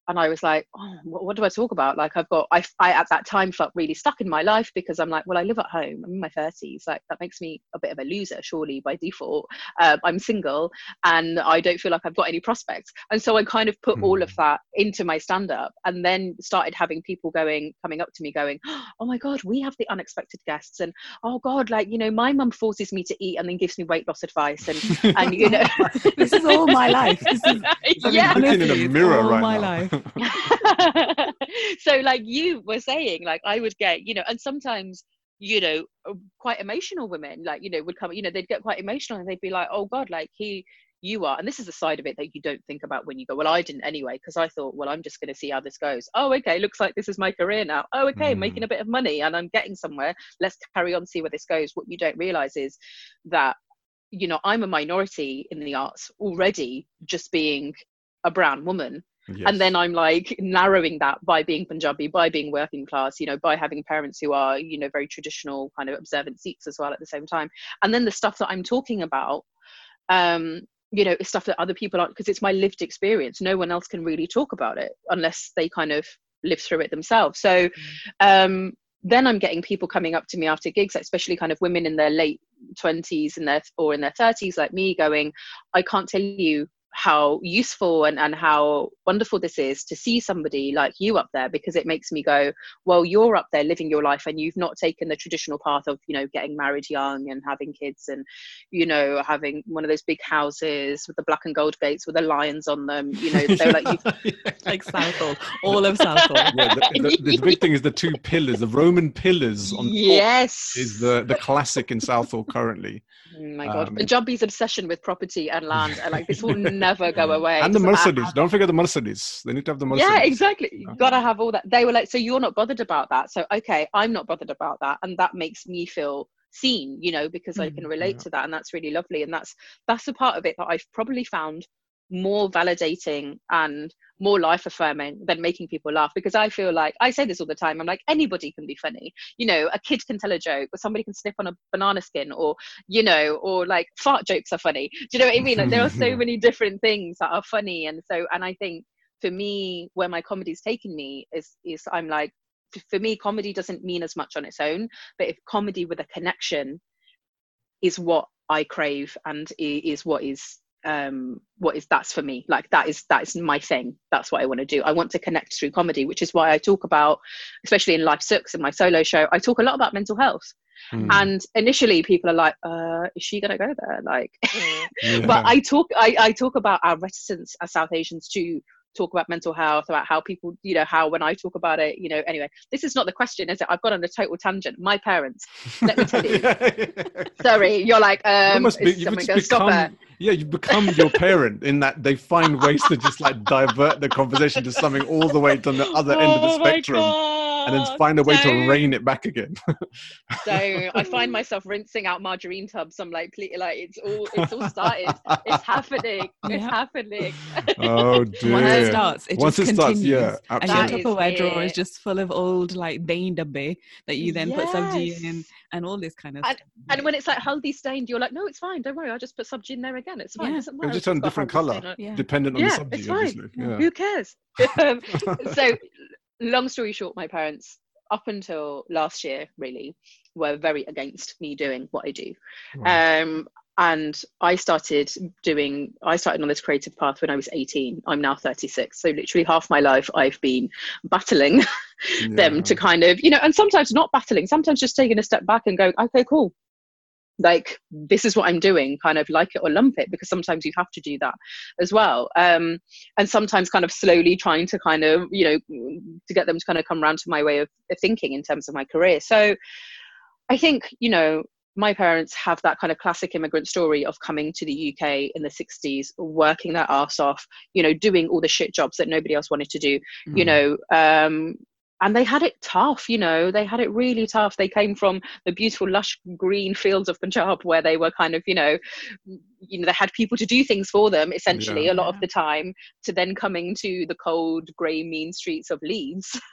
and i was like oh what, what do i talk about like i've got I, I at that time felt really stuck in my life because i'm like well i live at home i'm in my 30s like that makes me a bit of a loser surely by default um, i'm single and i don't feel like i've got any prospects and so i kind of put all of Mm. that into my stand up and then started having people going coming up to me going oh my god we have the unexpected guests and oh god like you know my mum forces me to eat and then gives me weight loss advice and and you know This is all my life. This is I'm yeah looking in a it's mirror all right my now. life. so like you were saying like i would get you know and sometimes you know uh, quite emotional women like you know would come you know they'd get quite emotional and they'd be like oh god like he you are and this is the side of it that you don't think about when you go well i didn't anyway because i thought well i'm just going to see how this goes. Oh okay looks like this is my career now. Oh okay I'm making a bit of money and i'm getting somewhere. Let's carry on see where this goes. What you don't realize is that you know i'm a minority in the arts already just being a brown woman and then i'm like narrowing that by being punjabi by being working class you know by having parents who are you know very traditional kind of observant sikhs as well at the same time. And then the stuff that i'm talking about um you know is stuff that other people aren't because it's my lived experience. No one else can really talk about it unless they kind of live through it themselves. So um then i'm getting people coming up to me after gigs especially kind of women in their late 20s and their or in their 30s like me going i can't tell you how useful and, and how wonderful this is to see somebody like you up there because it makes me go well you're up there living your life and you've not taken the traditional path of you know getting married young and having kids and you know having one of those big houses with the black and gold gates with the lions on them you know they're like you've like Southall, all of Southall. yeah, the, the, the big thing is the two pillars, the Roman pillars on top yes. is the the classic in Southall currently, oh my god. Um, punjabi's obsession with property and land. And like this will never go away and the Mercedes. Don't forget the Mercedes. They need to have the Mercedes. yeah exactly you gotta have all that they were like so you're not bothered about that so okay i'm not bothered about that and that makes me feel seen you know because i can Mm, relate yeah. to that and that's really lovely and that's that's the part of it that i've probably found more validating and more life affirming than making people laugh because i feel like i say this all the time i'm like anybody can be funny. You know a kid can tell a joke or somebody can snip on a banana skin or you know or like fart jokes are funny. Do you know what i mean? Like there are so many different things that are funny and so and i think for me where my comedy's taken me is is i'm like for me comedy doesn't mean as much on its own but if comedy with a connection is what i crave and is what is um what is that's for me. Like that is that is my thing. That's what i want to do. I want to connect through comedy which is why i talk about especially in life sucks in my solo show i talk a lot about mental health. Mm. and initially people are like uh is she gonna go there? Like Yeah. but I talk I, I talk about our reticence as South Asians to talk about mental health, about how people, you know, how when I talk about it, you know, anyway, this is not the question, is it? I've gone on a total tangent. My parents, let me tell you. Sorry, you're like, You um, must be, you to stop become, yeah, you become your parent in that they find ways to just like divert the conversation to something all the way to the other end of the Oh spectrum. God. And then Oh, find a way to don't. rein it back again. So I find myself rinsing out margarine tubs. I'm like, ple- like it's all it's all started. It's happening. It's Yeah. happening. oh dear. Once it Yeah. starts, it Once just it starts, continues. yeah, and absolutely. your That is Tupperware drawer is just full of old like dain dabbe that you then put sabji in and all this kind of And- stuff. And when it's like haldi stained, you're like, no, it's fine. Don't worry. I'll just put subji in there again. It's fine. Yeah. It doesn't It'll matter. just if turn different colour. stain on it. yeah. Dependent on Yeah, the it's fine. obviously. Yeah. Who cares? um, so, long story short, my parents, up until last year, really, were very against me doing what I do. Um, and I started doing, I started on this creative path when I was 18. I'm now 36. So, literally, half my life I've been battling them to kind of, you know, and sometimes not battling, sometimes just taking a step back and going, okay, cool. Like, this is what I'm doing, kind of like it or lump it, because sometimes you have to do that as well. Um, and sometimes kind of slowly trying to kind of, you know, to get them to kind of come around to my way of thinking in terms of my career. So I think, you know, my parents have that kind of classic immigrant story of coming to the UK in the 60s, working their ass off, you know, doing all the shit jobs that nobody else wanted to do, you Mm. know, um, and they had it tough, you know, they had it really tough. They came from the beautiful, lush green fields of Punjab where they were kind of, you know, you know, they had people to do things for them essentially Yeah. a lot of the time, to then coming to the cold, grey, mean streets of Leeds.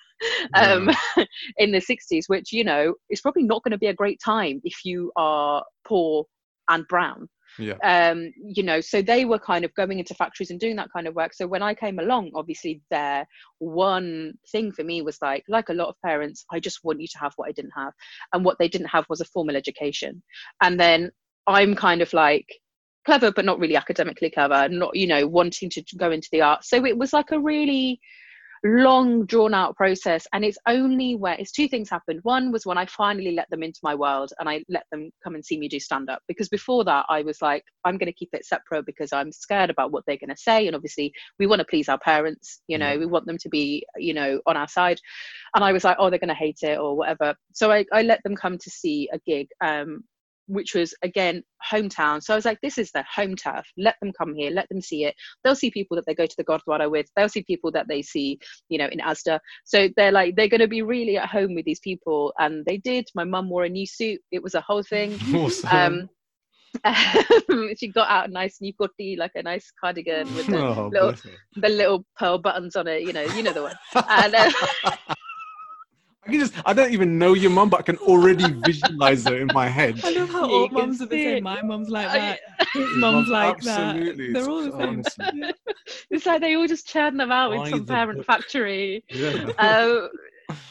Yeah. um, in the 60s, which, you know, is probably not going to be a great time if you are poor and brown. Yeah. Um, you know, so they were kind of going into factories and doing that kind of work. So when I came along, obviously, their one thing for me was like, like a lot of parents, I just want you to have what I didn't have. And what they didn't have was a formal education. And then I'm kind of like, clever but not really academically clever not you know wanting to go into the arts so it was like a really long drawn out process and it's only where it's two things happened one was when i finally let them into my world and i let them come and see me do stand up because before that i was like i'm going to keep it separate because i'm scared about what they're going to say and obviously we want to please our parents you know Yeah. we want them to be you know on our side and i was like oh they're going to hate it or whatever so I, I let them come to see a gig um which was again hometown. So I was like, this is their home turf. Let them come here. Let them see it. They'll see people that they go to the Gurdwara with. They'll see people that they see, you know, in Asda. So they're like, they're going to be really at home with these people. And they did. My mum wore a new suit. It was a whole thing. Awesome. Um, she got out a nice new kurti, like a nice cardigan with the, oh, little- the little pearl buttons on it. You know, you know the one. And uh, I can just, I don't even know your mum, but I can already visualize her in my head. I love how You all mums are the same. My mum's like that. His mum's like that. Absolutely. They're all the same. honestly. it's like they all just churn them out By in some the parent book. factory. Yeah. uh,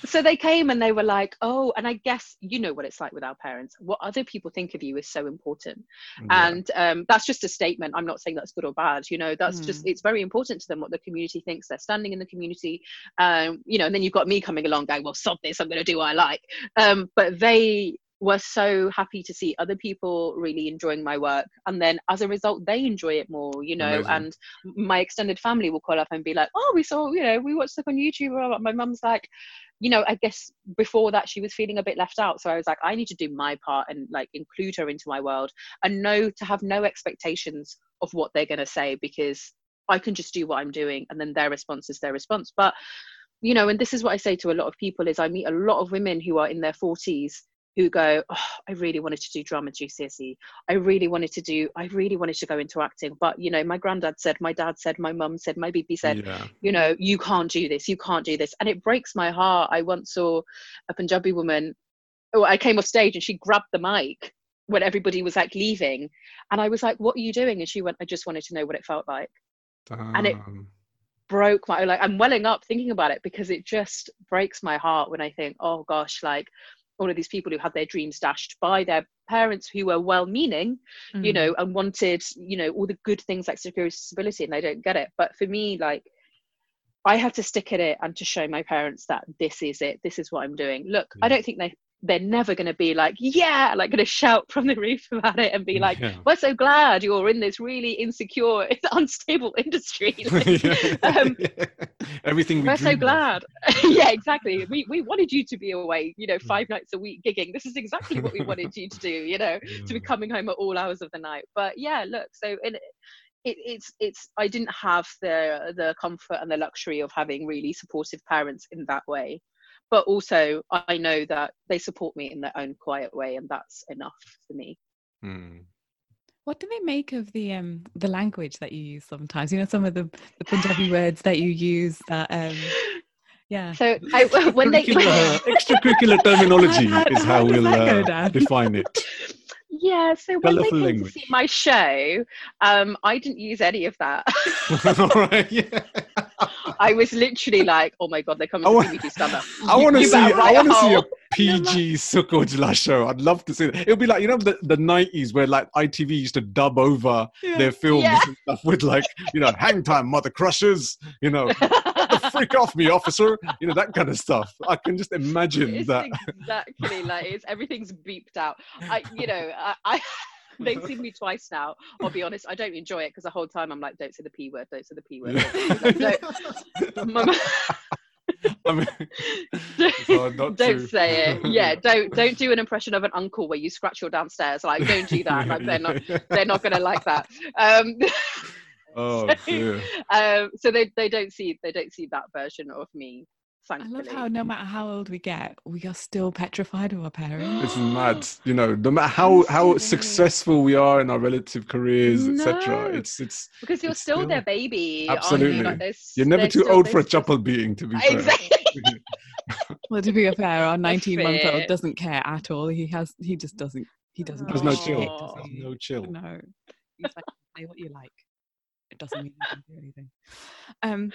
so they came and they were like, oh, and I guess you know what it's like with our parents. What other people think of you is so important. Yeah. And um, that's just a statement. I'm not saying that's good or bad. You know, that's just, it's very important to them what the community thinks. They're standing in the community. Um, you know, and then you've got me coming along going, well, sod this, I'm going to do what I like. Um, but they were so happy to see other people really enjoying my work. And then as a result, they enjoy it more, you know, Amazing. and my extended family will call up and be like, oh, we saw, you know, we watched stuff on YouTube. blah, blah, blah." My mum's like, you know, I guess before that she was feeling a bit left out. So I was like, I need to do my part and like include her into my world and know to have no expectations of what they're going to say because I can just do what I'm doing and then their response is their response. But, you know, and this is what I say to a lot of people is I meet a lot of women who are in their 40s who go, oh, I really wanted to do drama GCSE. I really wanted to do, I really wanted to go into acting. But, you know, my granddad said, my dad said, my mum said, my BB said, yeah. you know, you can't do this, you can't do this. And it breaks my heart. I once saw a Punjabi woman, oh, I came off stage and she grabbed the mic when everybody was like leaving. And I was like, what are you doing? And she went, I just wanted to know what it felt like. And it- Broke my, like, I'm welling up thinking about it because it just breaks my heart when I think, oh gosh, like all of these people who had their dreams dashed by their parents who were well meaning Mm. you know, and wanted, you know, all the good things like security stability, and they don't get it. But for me, like, I had to stick at it and to show my parents that this is it, this is what I'm doing. Look, I don't think they they're never going to be like, yeah, like going to shout from the roof about it and be like, Yeah. we're so glad you're in this really insecure, unstable industry. Like, um, Everything we we're so glad. yeah, exactly. We we wanted you to be away, you know, Mm. five nights a week gigging. This is exactly what we wanted you to do, you know to be coming home at all hours of the night. But yeah, look, so in, it, it's it's I didn't have the the comfort and the luxury of having really supportive parents in that way. But also I know that they support me in their own quiet way, and that's enough for me. Hmm. What do they make of the um the language that you use sometimes? You know, some of the, the Punjabi words that you use that um yeah. So I, when they Extracurricular, extracurricular terminology How- is how how we'll uh, define it. yeah, so when they came language. to see my show, um, I didn't use any of that. All right, yeah. I was literally like, "Oh my god, they're coming to wa- see me stand up." I want to see. I want to see a. PG Sukh Ojla show. I'd love to see that. It'll be like you know the the nineties where like ITV used to dub over their films Yeah. and stuff with like you know hang time, mother crushers. You know, the freak off me, officer. You know that kind of stuff. I can just imagine it's that. exactly like it's everything's beeped out. I, you know, I. I They've seen me twice now. I'll be honest, I don't enjoy it because the whole time I'm like, don't say the P word, don't say the P word. Don't, I mean, it's hard not don't to. say it. Yeah, don't don't do an impression of an uncle where you scratch your downstairs. Like, don't do that. Like, they're not they're not gonna like that. Um, Oh so, um, so they, they don't see they don't see that version of me. I love how no matter how old we get, we are still petrified of our parents. It's mad, you know. No matter how how successful we are in our relative careers, etc. It's it's because you're it's still, still- their baby. aren't you? Absolutely. Like, there's- you're never too old for a there's still- chappal being. To be fair. Exactly. Well, to be fair, our 19 month old doesn't care at all. He has, he just doesn't, he doesn't. There's give no chill. shit, There's no chill. No. He's like, say what you like. It doesn't mean you can do anything. Um,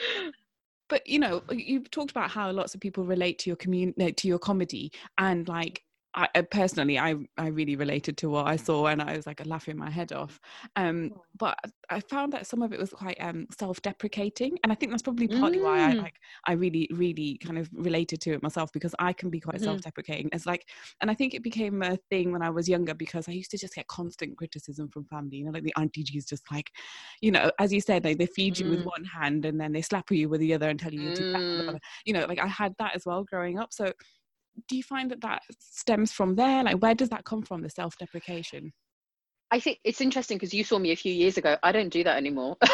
but you know, you've talked about how lots of people relate to your community, to your comedy, and like. I, uh, personally, I I really related to what I saw, and I was like laughing my head off. Um, but I found that some of it was quite um, self-deprecating, and I think that's probably partly why I Mm. like I really really kind of related to it myself because I can be quite Mhm. self-deprecating. It's like, and I think it became a thing when I was younger because I used to just get constant criticism from family. You know, like the auntie G's just like, you know, as you said, like they feed you with Mm. one hand and then they slap you with the other and tell you you're too fat. blah, blah, Mm. You know, like I had that as well growing up. So. Do you find that that stems from there? Like, where does that come from? The self-deprecation. I think it's interesting because you saw me a few years ago. I don't do that anymore.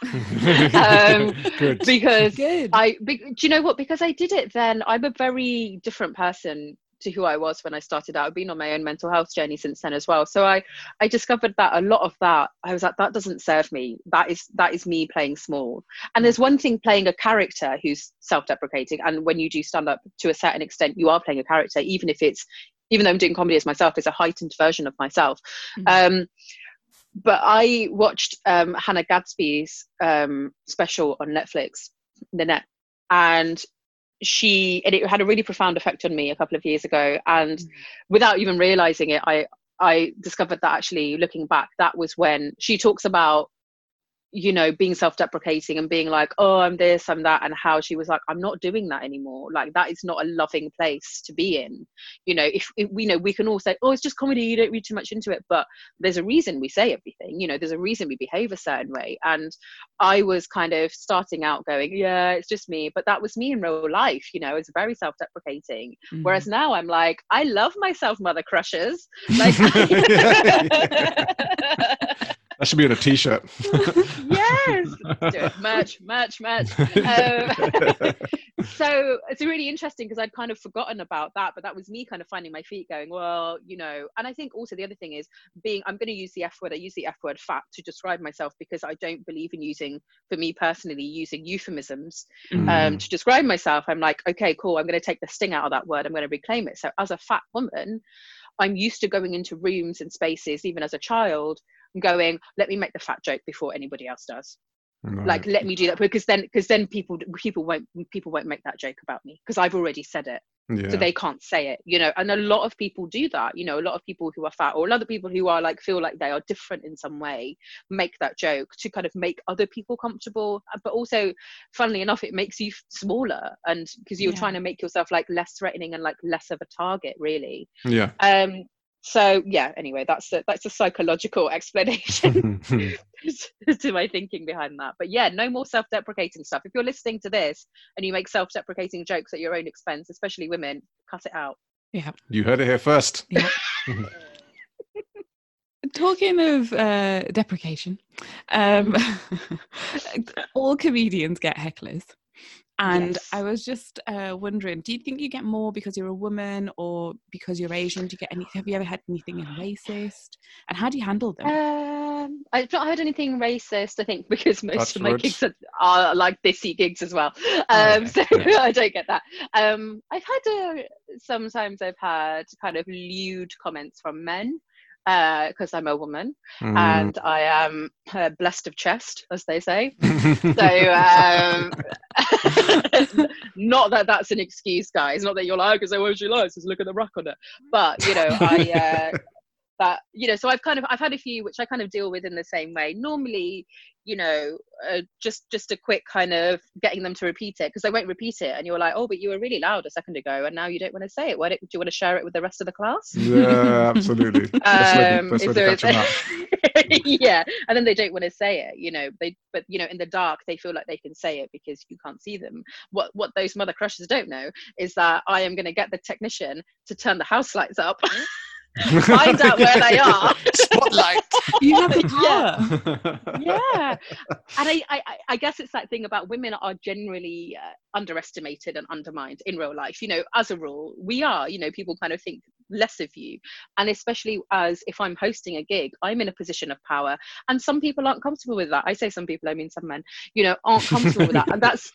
um, Good. because Good. I, be, do you know what? Because I did it then, I'm a very different person to who I was when I started out. I've been on my own mental health journey since then as well. So I, I discovered that a lot of that, I was like, that doesn't serve me. That is that is me playing small. And there's one thing playing a character who's self-deprecating, and when you do stand up to a certain extent, you are playing a character, even if it's, even though I'm doing comedy as myself, it's a heightened version of myself. Um, but I watched um, Hannah Gadsby's um, special on Netflix, Nanette, and she and it had a really profound effect on me a couple of years ago. And Mm. without even realizing it, I I discovered that actually looking back, that was when she talks about you know being self-deprecating and being like oh i'm this i'm that and how she was like i'm not doing that anymore. Like that is not a loving place to be in. You know if, if we know we can all say oh it's just comedy you don't read too much into it but there's a reason we say everything you know there's a reason we behave a certain way. And i was kind of starting out going yeah it's just me but that was me in real life you know it's very self-deprecating. Mm. whereas now i'm like i love myself mother crushers like That should be on a t-shirt. yes merch merch merch um, so it's really interesting because I'd kind of forgotten about that, but that was me kind of finding my feet going, well, you know, and I think also the other thing is being, I'm going to use the F word, I use the F word fat to describe myself because I don't believe in using, for me personally, using euphemisms Mm. um, to describe myself. I'm like, okay, cool, I'm going to take the sting out of that word, I'm going to reclaim it. So as a fat woman, I'm used to going into rooms and spaces, even as a child, and going, let me make the fat joke before anybody else does like let me do that because then because then people people won't people won't make that joke about me because i've already said it yeah. so they can't say it you know and a lot of people do that you know a lot of people who are fat or a lot of people who are like feel like they are different in some way make that joke to kind of make other people comfortable uh, but also funnily enough it makes you smaller and because you're Yeah. trying to make yourself like less threatening and like less of a target really yeah. um so yeah anyway that's the that's a psychological explanation to my thinking behind that. But yeah, no more self deprecating stuff. If you're listening to this and you make self deprecating jokes at your own expense, especially women, cut it out. Yeah. you heard it here first. Talking of uh, deprecation, um, all comedians get hecklers. And Yes. I was just uh, wondering, do you think you get more because you're a woman or because you're Asian? Do you get any? Have you ever had anything racist? And how do you handle them? Um, I've not heard anything racist. I think because most Touch of my wood. gigs are, are like desi gigs as well. Oh, Um, so I don't get that. Um, I've had uh, sometimes I've had kind of lewd comments from men because I'm a woman Mm. and I am uh, blessed of chest, as they say. So um, not that that's an excuse, guys. Not that you're like, because I won't she lies, just look at the rock on it. But you know, I uh, that you know, so I've kind of I've had a few which I kind of deal with in the same way. Normally, you know, uh, just just a quick kind of getting them to repeat it because they won't repeat it, and you're like, oh, but you were really loud a second ago, and now you don't want to say it. Why don't, do you want to share it with the rest of the class? yeah, absolutely. Best way to- um, best way if to there catch 'em out. is- yeah, and then they don't want to say it, you know. They, but you know, in the dark, they feel like they can say it because you can't see them. What what those mother crushes don't know is that I am going to get the technician to turn the house lights up, find out where they are. Spotlight. you have the Yeah. power. yeah, and I, I, I- I guess it's that thing about women are generally uh, underestimated and undermined in real life. You know, as a rule, we are. You know, people kind of think less of you, and especially as if I'm hosting a gig, I'm in a position of power, and some people aren't comfortable with that. I say some people, I mean some men. You know, aren't comfortable with that, and that's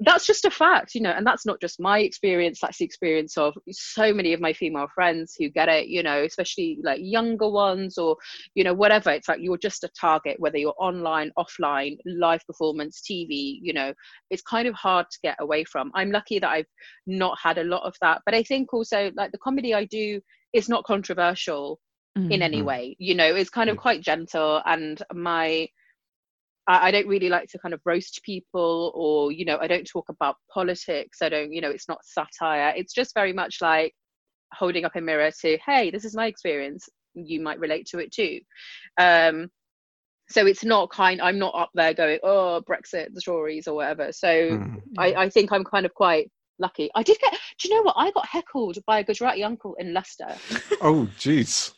that's just a fact, you know, and that's not just my experience, that's the experience of so many of my female friends who get it, you know, especially like younger ones or, you know, whatever. It's like you're just a target, whether you're online, offline, live performance, TV, you know, it's kind of hard to get away from. I'm lucky that I've not had a lot of that. But I think also like the comedy I do is not controversial in mm-hmm. any way you know it's kind of quite gentle and my I, I don't really like to kind of roast people or you know i don't talk about politics. I don't you know it's not satire. It's just very much like holding up a mirror to hey this is my experience. You might relate to it too. Um so it's not kind i'm not up there going oh brexit the tories or whatever. So Mm. I, I think i'm kind of quite lucky. I did get do you know what? I got heckled by a gujarati uncle in leicester. Oh, jeez.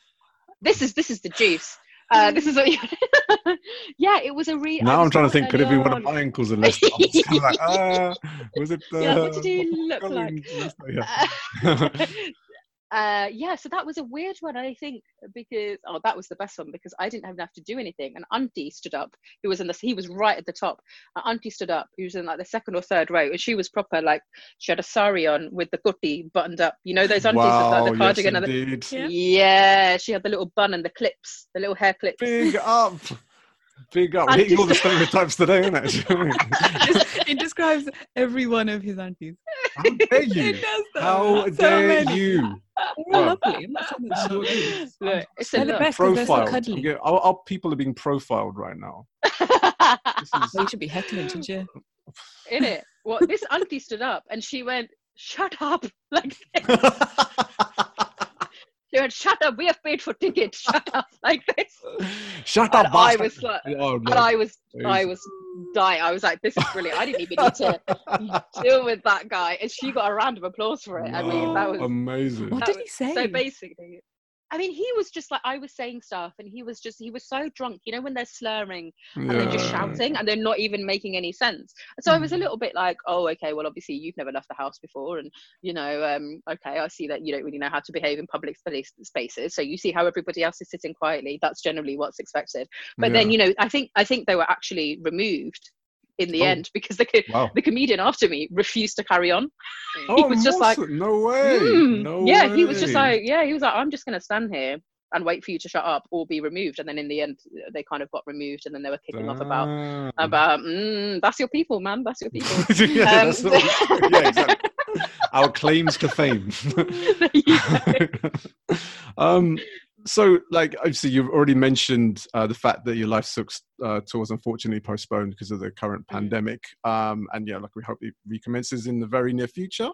this is this is the juice. Uh, this is what you. yeah, it was a real. Now I'm trying to think, could it be one of my uncles in Leicester? I was kind of like, ah, was it? Uh, Yeah, what did he look like? Yeah. uh, yeah, so that was a weird one, I think, because oh, that was the best one because I didn't even have to do anything. And Auntie stood up, who was in the, he was right at the top. And Auntie stood up, who was in like the second or third row, and she was proper like she had a sari on with the gutti buttoned up. You know those aunties with wow, like the cardigan yes, and the. Yeah. yeah, she had the little bun and the clips, the little hair clips. Big up. Big up. And Hitting all the stereotypes today, isn't it? It describes every one of his aunties. How dare you? It does though. How So dare many. you? They're all um, lovely. I'm not saying that's So not. Look, it's They're the best best 'cause they're so Profiled. cuddly. Our, our people are being profiled right now. This is- Well, you should be heckling, shouldn't you? in it. Well, this auntie stood up and she went, "Shut up!" Like she went, "Shut up! We have paid for tickets. Shut up!" Like this. Shut And up, I bastard. was like, Oh, and. I was, I was dying. I was like, "This is brilliant." I didn't even need to deal with that guy, and she got a round of applause for it. I mean, that was amazing. What that did he was- say? so basically. I mean, he was just like I was saying stuff, and he was just he was so drunk. You know when they're slurring and they're just shouting and they're not even making any sense. So I was a Mm. little bit like, oh, okay, well, obviously you've never left the house before, and you know, um, okay, I see that you don't really know how to behave in public spaces. So you see how everybody else is sitting quietly. That's generally what's expected. But then you know, I think I think they were actually removed in the Oh. end because the Wow. the comedian after me refused to carry on. Oh, was just like, no way. "Hmm." No yeah, he was just like, yeah, he was like, I'm just gonna stand here. And wait for you to shut up or be removed, and then in the end, they kind of got removed, and then they were kicking off about about mm, that's your people, man. That's your people. yeah, Um, that's what- yeah, exactly. Our claims to fame. Um, so, like, obviously, you've already mentioned uh, the fact that your life Sucks uh, tour was unfortunately postponed because of the current Mm. pandemic. Um, and yeah, like, we hope it recommences in the very near future.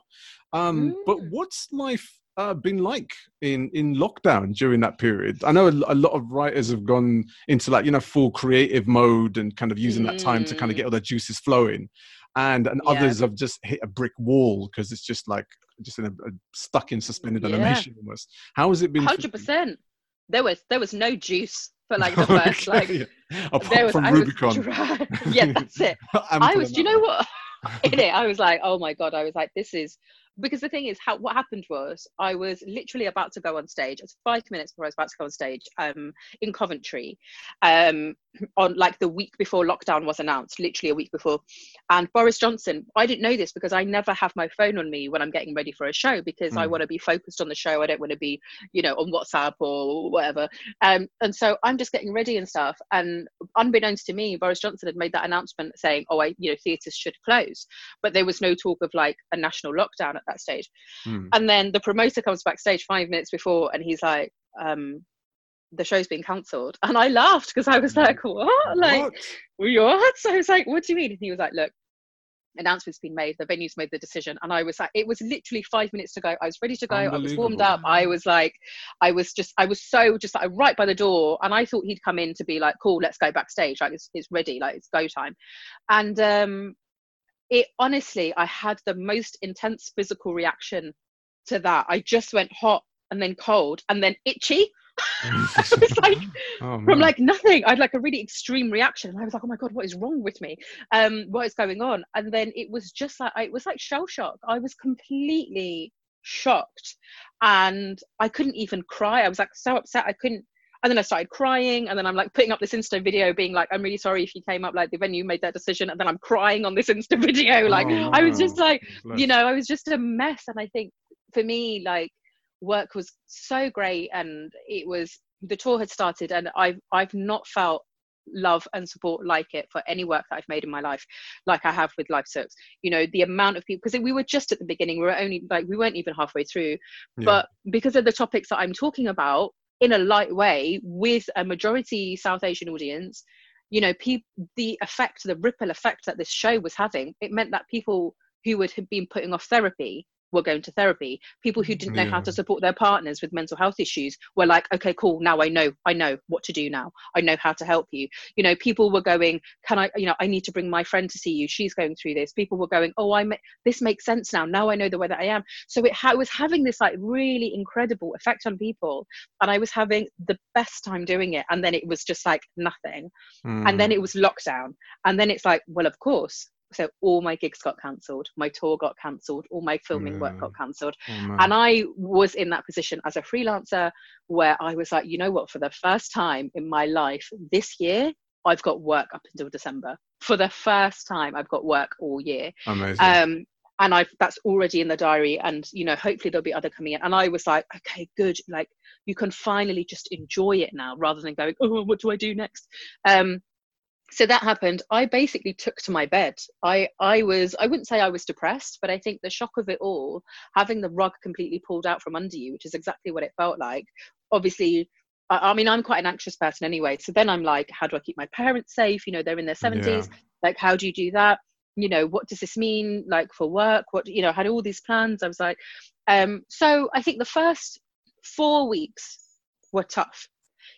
Um, But Mm. what's life uh, been like in in lockdown during that period? I know a, a lot of writers have gone into like you know full creative mode and kind of using that time to kind of Mm. get all their juices flowing, and and Yeah. others have just hit a brick wall because it's just like just in a, a stuck in suspended Yeah. animation almost. How has it been? Hundred percent. There was there was no juice for like the first like yeah. there apart was from I Rubicon. was dry. yeah, that's it. I was. Do you know what? in it. I was like, oh my god. I was like, this is because the thing is how what happened was i was literally about to go on stage it's five minutes before i was about to go on stage um in coventry um on like the week before lockdown was announced literally a week before. And boris johnson i didn't know this because i never have my phone on me when i'm getting ready for a show because mm. i want to be focused on the show. I don't want to be you know on whatsapp or whatever. Um and so i'm just getting ready and stuff. And unbeknownst to me boris johnson had made that announcement saying oh i you know theatres should close. But there was no talk of like a national lockdown at that stage. Mm. And then the promoter comes backstage five minutes before and he's like, um, the show's been cancelled. And I laughed because I was hmm. like, what? Like, what? what? So I was like, what do you mean? And he was like, look, announcement's been made, the venue's made the decision. And I was like, it was literally five minutes to go. I was ready to go. I was warmed up. I was like, I was just, I was so just like right by the door. And I thought he'd come in to be like, cool, let's go backstage. Like it's, it's ready, like it's go time. And um, it honestly, I had the most intense physical reaction to that. I just went hot and then cold and then itchy. it was like oh, from like nothing. I had like a really extreme reaction. I was like, oh my God, what is wrong with me? Um, what is going on? And then it was just like it was like shell shock. I was completely shocked. And I couldn't even cry. I was like so upset. I couldn't and then I started crying, and then I'm like putting up this Insta video, being like, "I'm really sorry if you came up like the venue made that decision," and then I'm crying on this Insta video, oh, like oh, I was just like, Bless. you know, I was just a mess. And I think for me, like work was so great, and it was the tour had started, and I've I've not felt love and support like it for any work that I've made in my life, like I have with Life Sucks. You know, the amount of people, because we were just at the beginning, we were only like, we weren't even halfway through. Yeah. But because of the topics that I'm talking about, in a light way with a majority South Asian audience, you know, pe- the effect, the ripple effect that this show was having, it meant that people who would have been putting off therapy were going to therapy. People who didn't know yeah. how to support their partners with mental health issues were like, okay, cool, now I know, I know what to do now. I know how to help you. You know, people were going, can I, you know, I need to bring my friend to see you. She's going through this. People were going, oh, I ma- this makes sense now. Now I know the way that I am. So it ha- was having this like really incredible effect on people, and I was having the best time doing it. And then it was just like nothing. Mm. And then hmm. it was lockdown. And then it's like, well, of course, so all my gigs got cancelled my tour got cancelled all my filming yeah. work got cancelled oh, and i was in that position as a freelancer where i was like you know what for the first time in my life this year i've got work up until december for the first time i've got work all year Amazing. um and I've that's already in the diary, and you know, hopefully there'll be other coming in. And I was like, okay, good. Like you can finally just enjoy it now, rather than going, oh, what do I do next? Um, so that happened. I basically took to my bed. I i was i wouldn't say i was depressed but i think the shock of it all having the rug completely pulled out from under you which is exactly what it felt like obviously I, I mean i'm quite an anxious person anyway. So then i'm like how do i keep my parents safe? You know they're in their 70s yeah. like how do you do that? You know what does this mean like for work? What you know I had all these plans. I was like um so i think the first four weeks were tough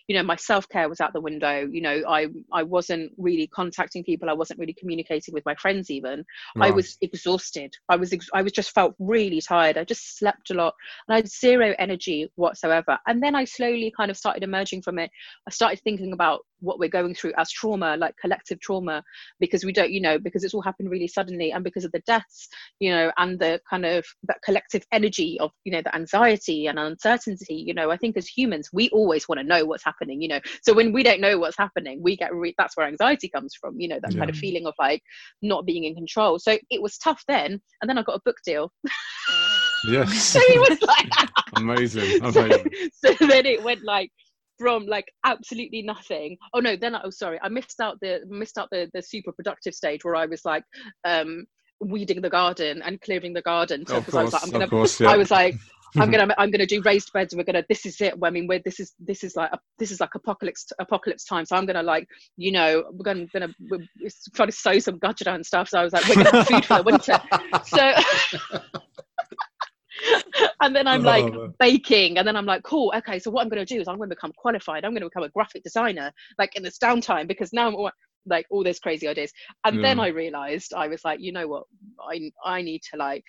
you know my self-care was out the window. You know i i wasn't really contacting people. I wasn't really communicating with my friends even. I was exhausted. I was ex- i was just felt really tired. I just slept a lot and i had zero energy whatsoever. And then i slowly kind of started emerging from it. I started thinking about what we're going through as trauma like collective trauma because we don't you know because it's all happened really suddenly and because of the deaths you know and the kind of that collective energy of you know the anxiety and uncertainty you know i think as humans we always want to know what's happening you know. So when we don't know what's happening we get re- that's where anxiety comes from you know that yeah. kind of feeling of like not being in control. So it was tough then and then i got a book deal. Yes. So it was like amazing, amazing. So, so then it went like from like absolutely nothing. Oh no then I, oh sorry i missed out the missed out the the super productive stage where i was like um weeding the garden and clearing the garden. So because i was like i'm gonna course, yeah. i was like i'm gonna i'm gonna do raised beds. And we're gonna this is it. I mean we're this is this is like this is like apocalypse apocalypse time. So i'm gonna like you know we're gonna gonna we're trying to sow some gajra and stuff. So i was like we're gonna have food for the winter. So and then I'm like oh, baking, and then I'm like, cool, okay. So what I'm going to do is I'm going to become qualified. I'm going to become a graphic designer, like in this downtime, because now I'm all, like all those crazy ideas. And yeah. then I realized I was like, you know what, I I need to like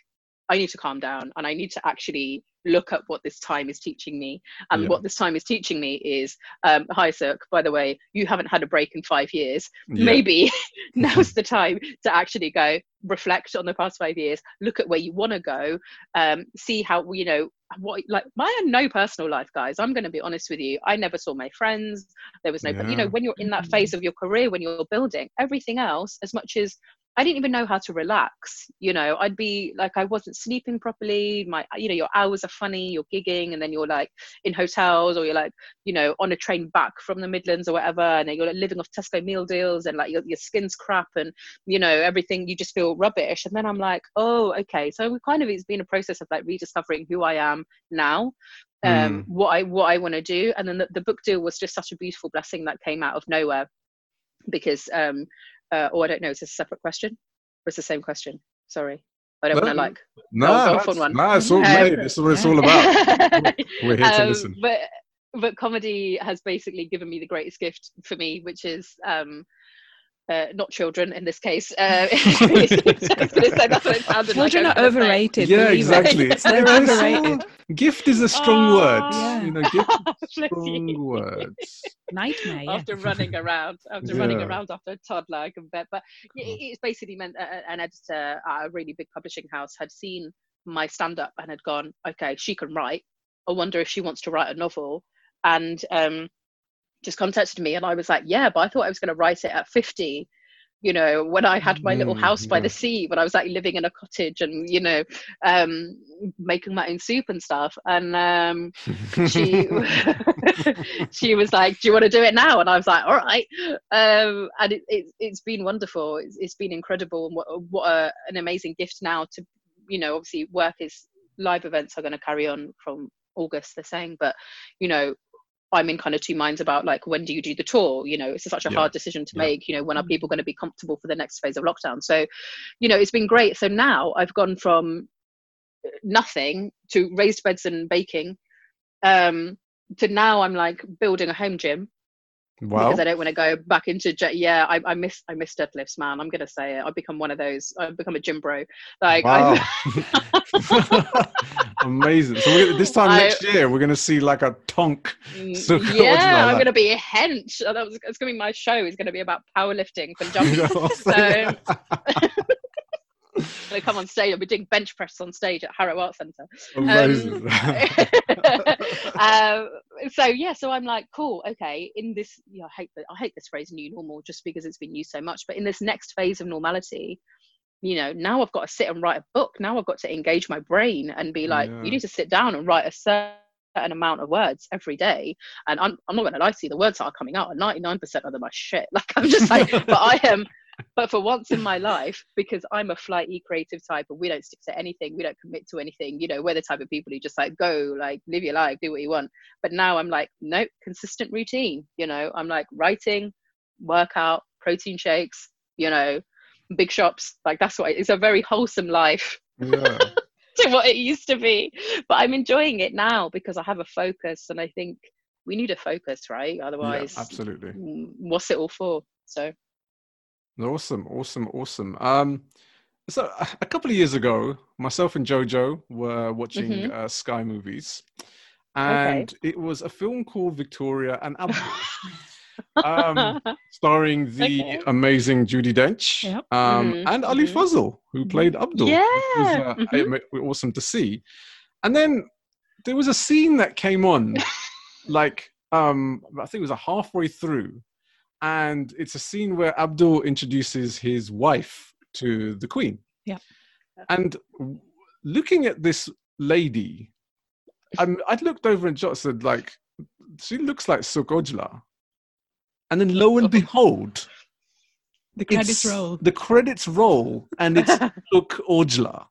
I need to calm down and I need to actually look at what this time is teaching me. And Yeah. what this time is teaching me is, um, hi, Sukh, by the way, you haven't had a break in five years. Yeah. Maybe now's the time to actually go reflect on the past five years, look at where you want to go, um, see how, you know, what like I had no personal life, guys. I'm going to be honest with you. I never saw my friends. There was no, you know, when you're in that phase of your career, when you're building everything else, as much as I didn't even know how to relax. You know, I'd be like, I wasn't sleeping properly. My, you know, your hours are funny. You're gigging, and then you're like in hotels, or you're like, you know, on a train back from the Midlands or whatever, and then you're like, living off Tesco meal deals, and like your, your skin's crap, and you know, everything. You just feel rubbish. And then I'm like, oh, okay. So we kind of it's been a process of like rediscovering who I am now um what i what i want to do and then the, the book deal was just such a beautiful blessing that came out of nowhere because um uh, or i don't know is this a separate question or it's the same question sorry i don't want to like No, one. nah, it's all Um. This is what it's all about. We're here to Um, listen. but but comedy has basically given me the greatest gift for me which is um uh, not children in this case. Uh, I say that's what it sounded like. Children I are was gonna say. overrated. Yeah, believe exactly. It's, They're overrated. gift is a strong Oh, word. Yeah. You know, gift strong you. words. Nightmare. Yeah. after running around after running around after a toddler I can bet but it- it- it's basically meant a- a- an editor at a really big publishing house had seen my stand up and had gone okay she can write I wonder if she wants to write a novel and um just contacted me and I was like yeah but I thought I was going to write it at 50 you know when I had my little house by yeah. the sea when I was like living in a cottage and you know um making my own soup and stuff. And um she she was like do you want to do it now? And i was like all right um and it, it, it's been wonderful. It's, it's been incredible and what, what a, an amazing gift now to you know obviously work is live events are going to carry on from august they're saying but you know i'm in kind of two minds about like when do you do the tour? You know it's such a Yeah. hard decision to Yeah. make you know when are people going to be comfortable for the next phase of lockdown? So you know it's been great. So now i've gone from nothing to raised beds and baking um to now i'm like building a home gym wow. because i don't want to go back into yeah I, I miss i miss deadlifts man i'm gonna say it i've become one of those i've become a gym bro like Wow. Amazing. So we're, gonna- this time I- next year, we're going to see like a tonk. Mm, so do you yeah i'm gonna be a hench that was it's gonna be my show is gonna be about powerlifting for jumping so, I'm gonna come on stage i'll be doing bench press on stage at harrow art centre Amazing. um, so yeah, so I'm like, cool, okay. In this, I hate the, I hate this phrase "new normal" just because it's been used so much. But in this next phase of normality, you know, now I've got to sit and write a book. Now I've got to engage my brain and be like, Yeah. you need to sit down and write a certain amount of words every day. And I'm, I'm not going to lie to you, the words that are coming out, 99% of them are shit. Like I'm just like, but I am. But for once in my life, because I'm a flighty creative type and we don't stick to anything, we don't commit to anything, you know, we're the type of people who just like go, like live your life, do what you want. But now I'm like, nope, consistent routine. You know, I'm like writing, workout, protein shakes, you know, big shops. Like that's what it's a very wholesome life yeah. to what it used to be. But I'm enjoying it now because I have a focus and I think we need a focus, right? yeah, Otherwise, absolutely. mm, what's it all for? So Awesome, awesome, awesome. Um, so a- couple of years ago, myself and Jojo were watching Mhm. uh, Sky movies, and it was a film called Victoria and Abdul, um, starring the Okay. amazing Judi Dench Yep. um, Mhm, and Ali mhm. Fazal, who played Abdul. was, Yeah, uh, mhm. ama- awesome to see. And then there was a scene that came on, like um, I think it was a halfway through, and it's a scene where Abdul introduces his wife to the Queen. Yeah. And looking at this lady, I'm, I'd looked over and just said, like, she looks like Sukh Ojla. And then lo and behold, The credits roll. The credits roll, and it's Ojla.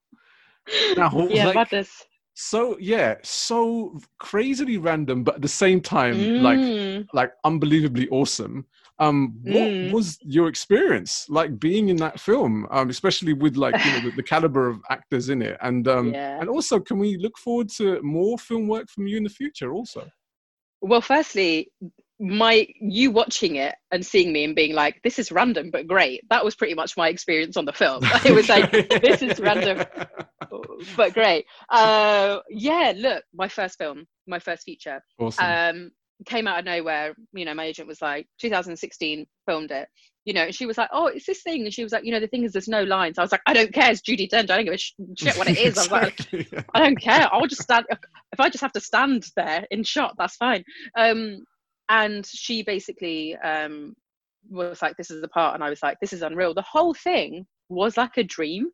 Now, yeah, like, madness. so yeah, so crazily random, but at the same time, like Mm. like unbelievably awesome. Um, what Mm. was your experience like being in that film, um, especially with like you know the, the caliber of actors in it, and um, Yeah. and also can we look forward to more film work from you in the future? Also, Well, firstly, my you watching it and seeing me and being like this is random but great that was pretty much my experience on the film it was like this is random but great uh yeah look my first film my first feature Awesome. um came out of nowhere you know my agent was like 2016 filmed it you know and she was like oh it's this thing and she was like you know the thing is there's no lines i was like i don't care it's judi dench i don't give a shit what it is i was like I don't care. I'll just stand. If I just have to stand there in shot, that's fine. Um, and she basically um, was like, "This is the part," and I was like, "This is unreal." The whole thing was like a dream.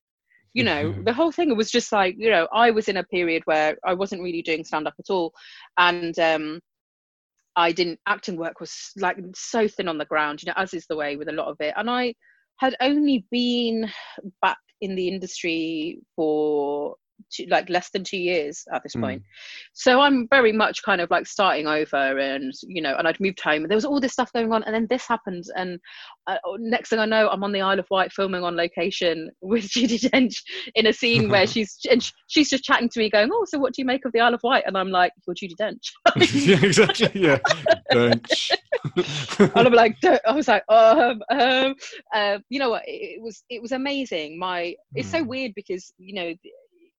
You know, Mhm. the whole thing was just like, you know, I was in a period where I wasn't really doing stand up at all, and um, I didn't. Acting work was like so thin on the ground. You know, as is the way with a lot of it, and I had only been back in the industry for two, like less than two years at this Mm. point. So I'm very much kind of like starting over, and you know, and I'd moved home, and there was all this stuff going on, and then this happened, and uh, next thing I know, I'm on the Isle of Wight filming on location with Judi Dench in a scene where she's and sh- she's just chatting to me, going, "Oh, so what do you make of the Isle of Wight?" And I'm like, "You're Judi Dench." yeah, exactly. Yeah. Dench. and I'm like, I was like, um, um, uh, you know what? It, it was it was amazing. My it's so Mm. weird because you know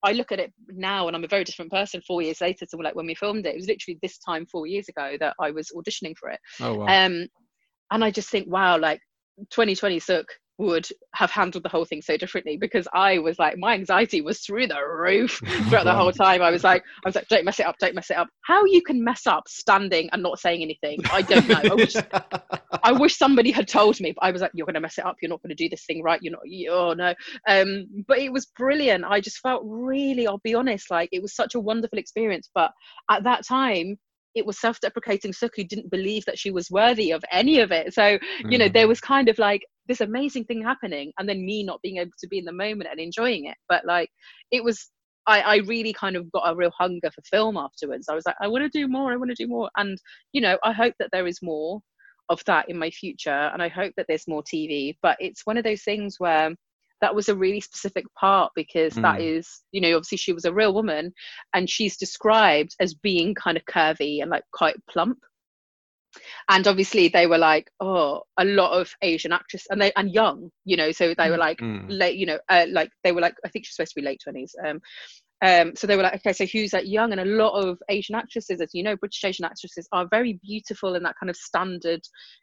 I look at it now and I'm a very different person four years later to like when we filmed it. It was literally this time four years ago that I was auditioning for it. oh wow. Um, and I just think, wow, like 2020 Sukh would have handled the whole thing so differently because I was like, my anxiety was through the roof throughout the whole time. I was like, I was like, don't mess it up, don't mess it up. How you can mess up standing and not saying anything, I don't know. I wish, I wish somebody had told me, but I was like, you're going to mess it up. You're not going to do this thing right. You're not, you, oh no. Um, but it was brilliant. I just felt really, I'll be honest, like it was such a wonderful experience. But at that time, it was self-deprecating who didn't believe that she was worthy of any of it. So, you know, Mm. there was kind of like this amazing thing happening and then me not being able to be in the moment and enjoying it. But like it was I, I really kind of got a real hunger for film afterwards. I was like, I want to do more, I want to do more. And, you know, I hope that there is more of that in my future and I hope that there's more TV. But it's one of those things where that was a really specific part because that Mm. is, you know, obviously she was a real woman and she's described as being kind of curvy and like quite plump. And obviously they were like, oh, a lot of Asian actresses and they and young, you know, so they were like Mm. late, you know, uh, like they were like, I think she's supposed to be late twenties. Um, um, so they were like, okay, so who's like young? And a lot of Asian actresses, as you know, British Asian actresses are very beautiful in that kind of standard,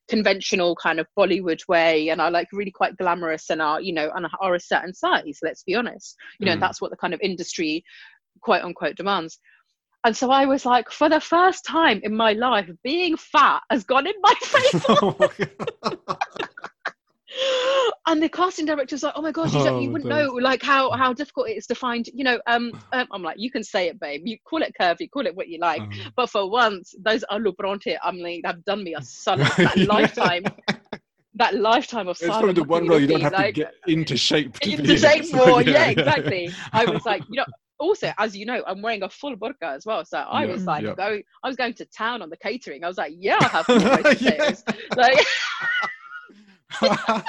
conventional kind of Bollywood way, and are like really quite glamorous and are, you know, and are a certain size. Let's be honest, you know, Mm. that's what the kind of industry, quote unquote, demands. And so I was like, for the first time in my life, being fat has gone in my face. Oh and the casting director was like, "Oh my gosh, you, don't, you Oh, wouldn't days. know like how how difficult it is to find, you know." Um, um, I'm like, "You can say it, babe. You call it curvy, call it what you like." Um, But for once, those alu bronte, I'm like, have done me a solid. That yeah. lifetime, that lifetime of It's probably the one role you don't have to get into shape. To into shape So, more. Yeah, exactly. I was like, you know. Also, as you know, I'm wearing a full burqa as well, so I Yeah, was like yeah. going. I was going to town on the catering. I was like, "Yeah, I'll have full roast Yeah. potatoes." Like,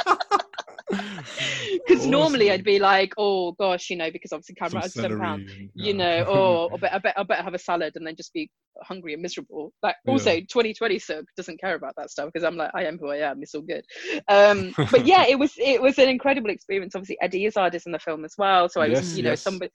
because normally I'd be like, oh gosh, you know, because obviously camera has seven pounds, you yeah. know, oh, I bet, I bet, I better have a salad and then just be hungry and miserable. Like also, Yeah. 2020 Sukh doesn't care about that stuff because I'm like, I am who I am. It's all good. Um, but yeah, it was it was an incredible experience. Obviously, Eddie Izzard is in the film as well, so I was, Yes, you know, yes. somebody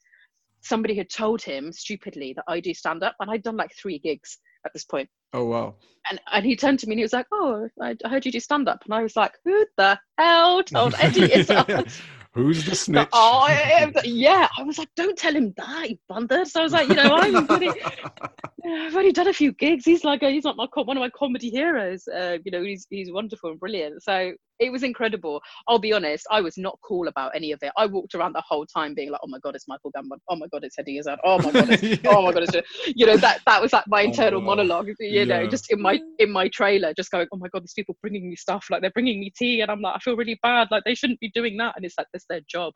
somebody had told him stupidly that I do stand up, and I'd done like three gigs at this point. Oh wow. And, and he turned to me and he was like, "Oh, I, I heard you do stand up," and I was like, "Who the hell told Eddie Izzard Who's the snitch? Oh, I- I- yeah. I was like, don't tell him that, you bundler. So I was like, you know, I'm pretty, I've already done a few gigs. He's like, a, he's not my one of my comedy heroes. Uh, you know, he's he's wonderful and brilliant. So it was incredible. I'll be honest, I was not cool about any of it. I walked around the whole time being like, oh my god, it's Michael Gambon. Oh my god, it's Eddie Izzard. Oh my god, it's, oh my god, it's you know that that was like my Oh, internal wow. monologue. You know, just in my in my trailer, just going, oh my god, these people bringing me stuff. Like they're bringing me tea, and I'm like, I feel really bad. Like they shouldn't be doing that, and it's like that's their job.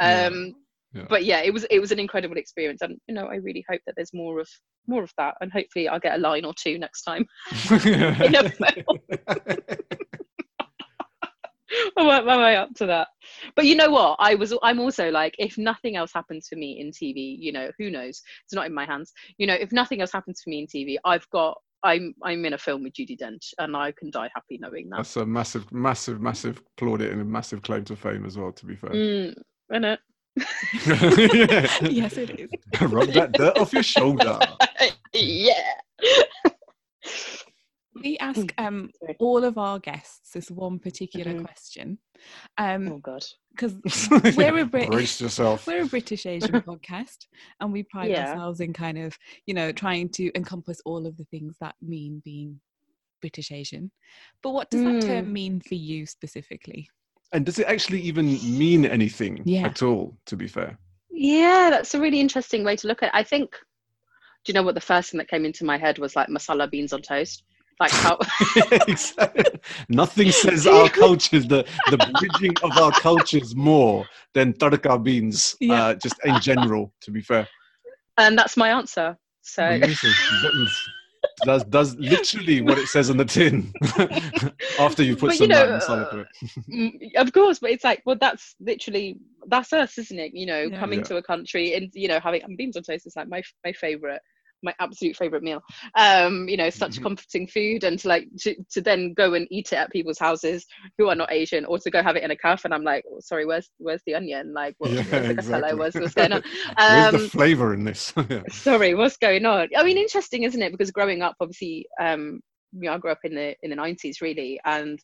Yeah. Um, Yeah. but yeah it was it was an incredible experience and you know i really hope that there's more of more of that and hopefully i'll get a line or two next time in a film. I work my way up to that but you know what i was i'm also like if nothing else happens for me in tv you know who knows it's not in my hands you know if nothing else happens for me in tv i've got I'm I'm in a film with Judi Dench, and I can die happy knowing that. That's a massive, massive, massive plaudit and a massive claim to fame as well. To be fair, Mm, innit? yeah. yes, it is. rub that dirt off your shoulder. yeah. We ask um all of our guests this one particular Mhm. question, um Oh God. because We're a Brit- Brace yourself. we're a British Asian podcast, and we pride Yeah. ourselves in kind of you know trying to encompass all of the things that mean being British Asian. But what does that term Mm. mean for you specifically? And does it actually even mean anything Yeah. at all? To be fair. Yeah, that's a really interesting way to look at it. I think. Do you know what the first thing that came into my head was like masala beans on toast? Like how Exactly. Nothing says our cultures, the, the bridging of our cultures more than tarka beans, Yeah. uh, just in general, to be fair. and that's my answer. So. That's, that's literally what it says on the tin after you put But, some you know, to it. Mm, of course but it's like well that's literally that's us isn't it you know Yeah. coming Yeah. to a country and you know having and beans on toast is like my my favorite my absolute favorite meal um you know such Mhm. comforting food and to like to, to then go and eat it at people's houses who are not asian or to go have it in a cafe and i'm like oh, sorry where's where's the onion like what, Yeah, where's exactly. what's, what's going on Where's the um flavour in this? Yeah. sorry what's going on i mean interesting isn't it because growing up obviously um you know i grew up in the in the 90s really and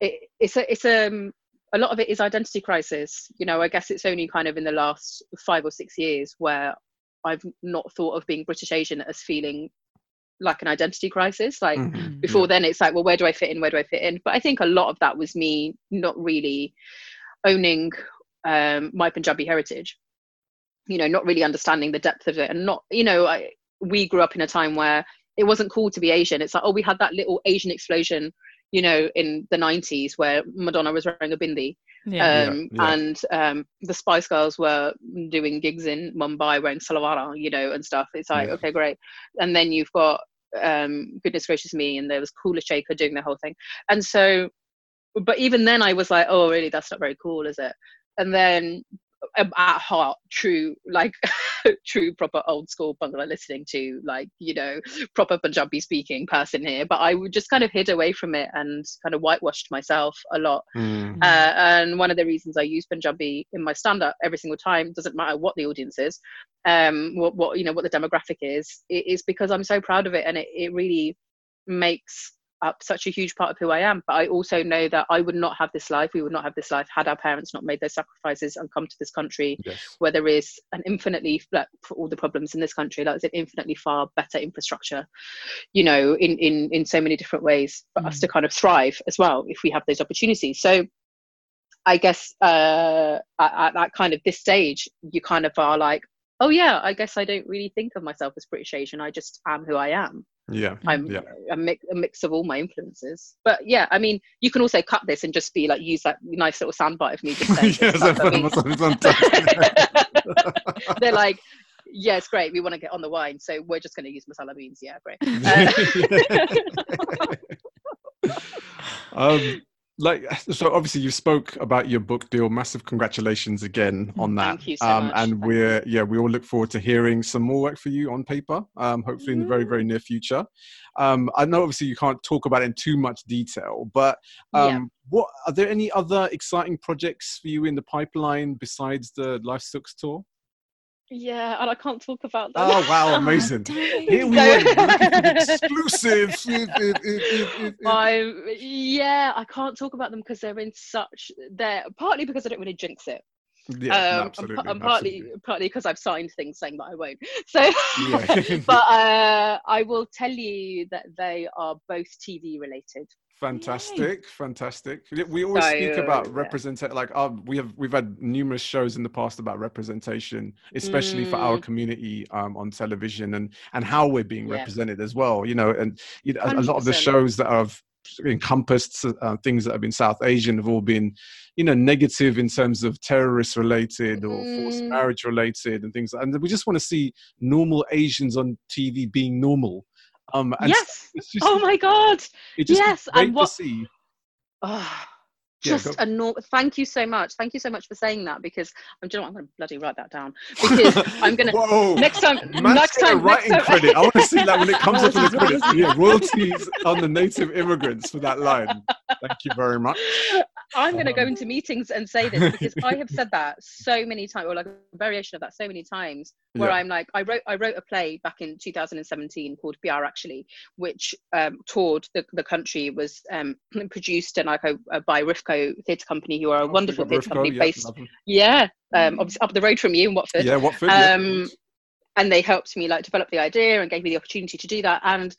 it, it's a it's um a lot of it is identity crisis you know i guess it's only kind of in the last five or six years where i've not thought of being british asian as feeling like an identity crisis like Mhm. Mm. before then it's like well where do i fit in? Where do i fit in? But i think a lot of that was me not really owning um my punjabi heritage. You know not really understanding the depth of it and not you know I, we grew up in a time where it wasn't cool to be asian. It's like oh we had that little asian explosion you know in the 90s where madonna was wearing a bindi Yeah. um, yeah. and um, the Spice Girls were doing gigs in Mumbai wearing salwara, you know, and stuff. It's like, Yeah. okay, great. And then you've got um, Goodness Gracious Me, and there was Kula Shaker doing the whole thing. And so, but even then, I was like, oh, really? That's not very cool, is it? And then, at heart, true, like true, proper old school bhangra listening to, like, you know, proper Punjabi speaking person here. But I would just kind of hid away from it and kind of whitewashed myself a lot Mm. uh, and one of the reasons I use Punjabi in my stand-up every single time doesn't matter what the audience is, um, what, what you know, what the demographic is, it is because I'm so proud of it, and it, it really makes up such a huge part of who I am. But I also know that I would not have this life. We would not have this life had our parents not made those sacrifices and come to this country Yes. where there is an infinitely like for all the problems in this country like an infinitely far better infrastructure you know in in in so many different ways for us Mm. to kind of thrive as well if we have those opportunities so i guess uh at, at that kind of this stage you kind of are like oh yeah i guess i don't really think of myself as british asian i just am who i am Yeah. i'm Yeah. a, mix, a mix of all my influences but yeah i mean you can also cut this and just be like use that nice little soundbite of me just saying yes, stuff. I mean- fantastic. they're like, yeah, it's great. We want to get on the wine, so we're just going to use masala beans. Yeah, great. um, like so obviously you spoke about your book deal. Massive congratulations again on that. Thank you so um much. and Thank we're yeah we all look forward to hearing some more work for you on paper um hopefully in the very very near future. Um i know obviously you can't talk about it in too much detail but um Yeah. what are there any other exciting projects for you in the pipeline besides the life Sukhs tour Yeah, and I can't talk about that. oh wow Oh, amazing dang. here we were exclusive yeah, I can't talk about them because they're in such they're partly because I don't want to jinx it. yeah um, absolutely, and partly absolutely. partly because I've signed things saying that I won't. So, Yeah. but uh, I will tell you that they are both TV related. Fantastic, fantastic. We always So, speak about yeah. represent like uh, we have we've had numerous shows in the past about representation, especially for our Mm. community um, on television and and how we're being Yeah. represented as well. You know, and you know, a, a lot of the shows that have encompassed uh, things that have been South Asian have all been, you know, negative in terms of terrorist related or forced Mm. marriage related and things. And we just want to see normal Asians on TV being normal. Um, and yes. just, Oh my god. yes, great and what- to see. Oh, just a normal thank you so much thank you so much for saying that because i'm you know what, i'm gonna bloody write that down because i'm gonna next time Man's next time next writing time- credit. I want to see that when it comes up in the credits. Yeah, royalties on the native immigrants for that line. Thank you very much. I'm going to go Um, into meetings and say this because I have said that so many times, or like a variation of that so many times, where Yeah. I'm like, I wrote, I wrote a play back in 2017 called BR Actually, which um, toured the, the country, was um, produced and like a, a by Rifco Theatre Company, who are a Oh, wonderful theatre company yeah, based, yeah, um, Mm. obviously up the road from you in Watford. Yeah, Watford. yeah. um, and they helped me like develop the idea and gave me the opportunity to do that and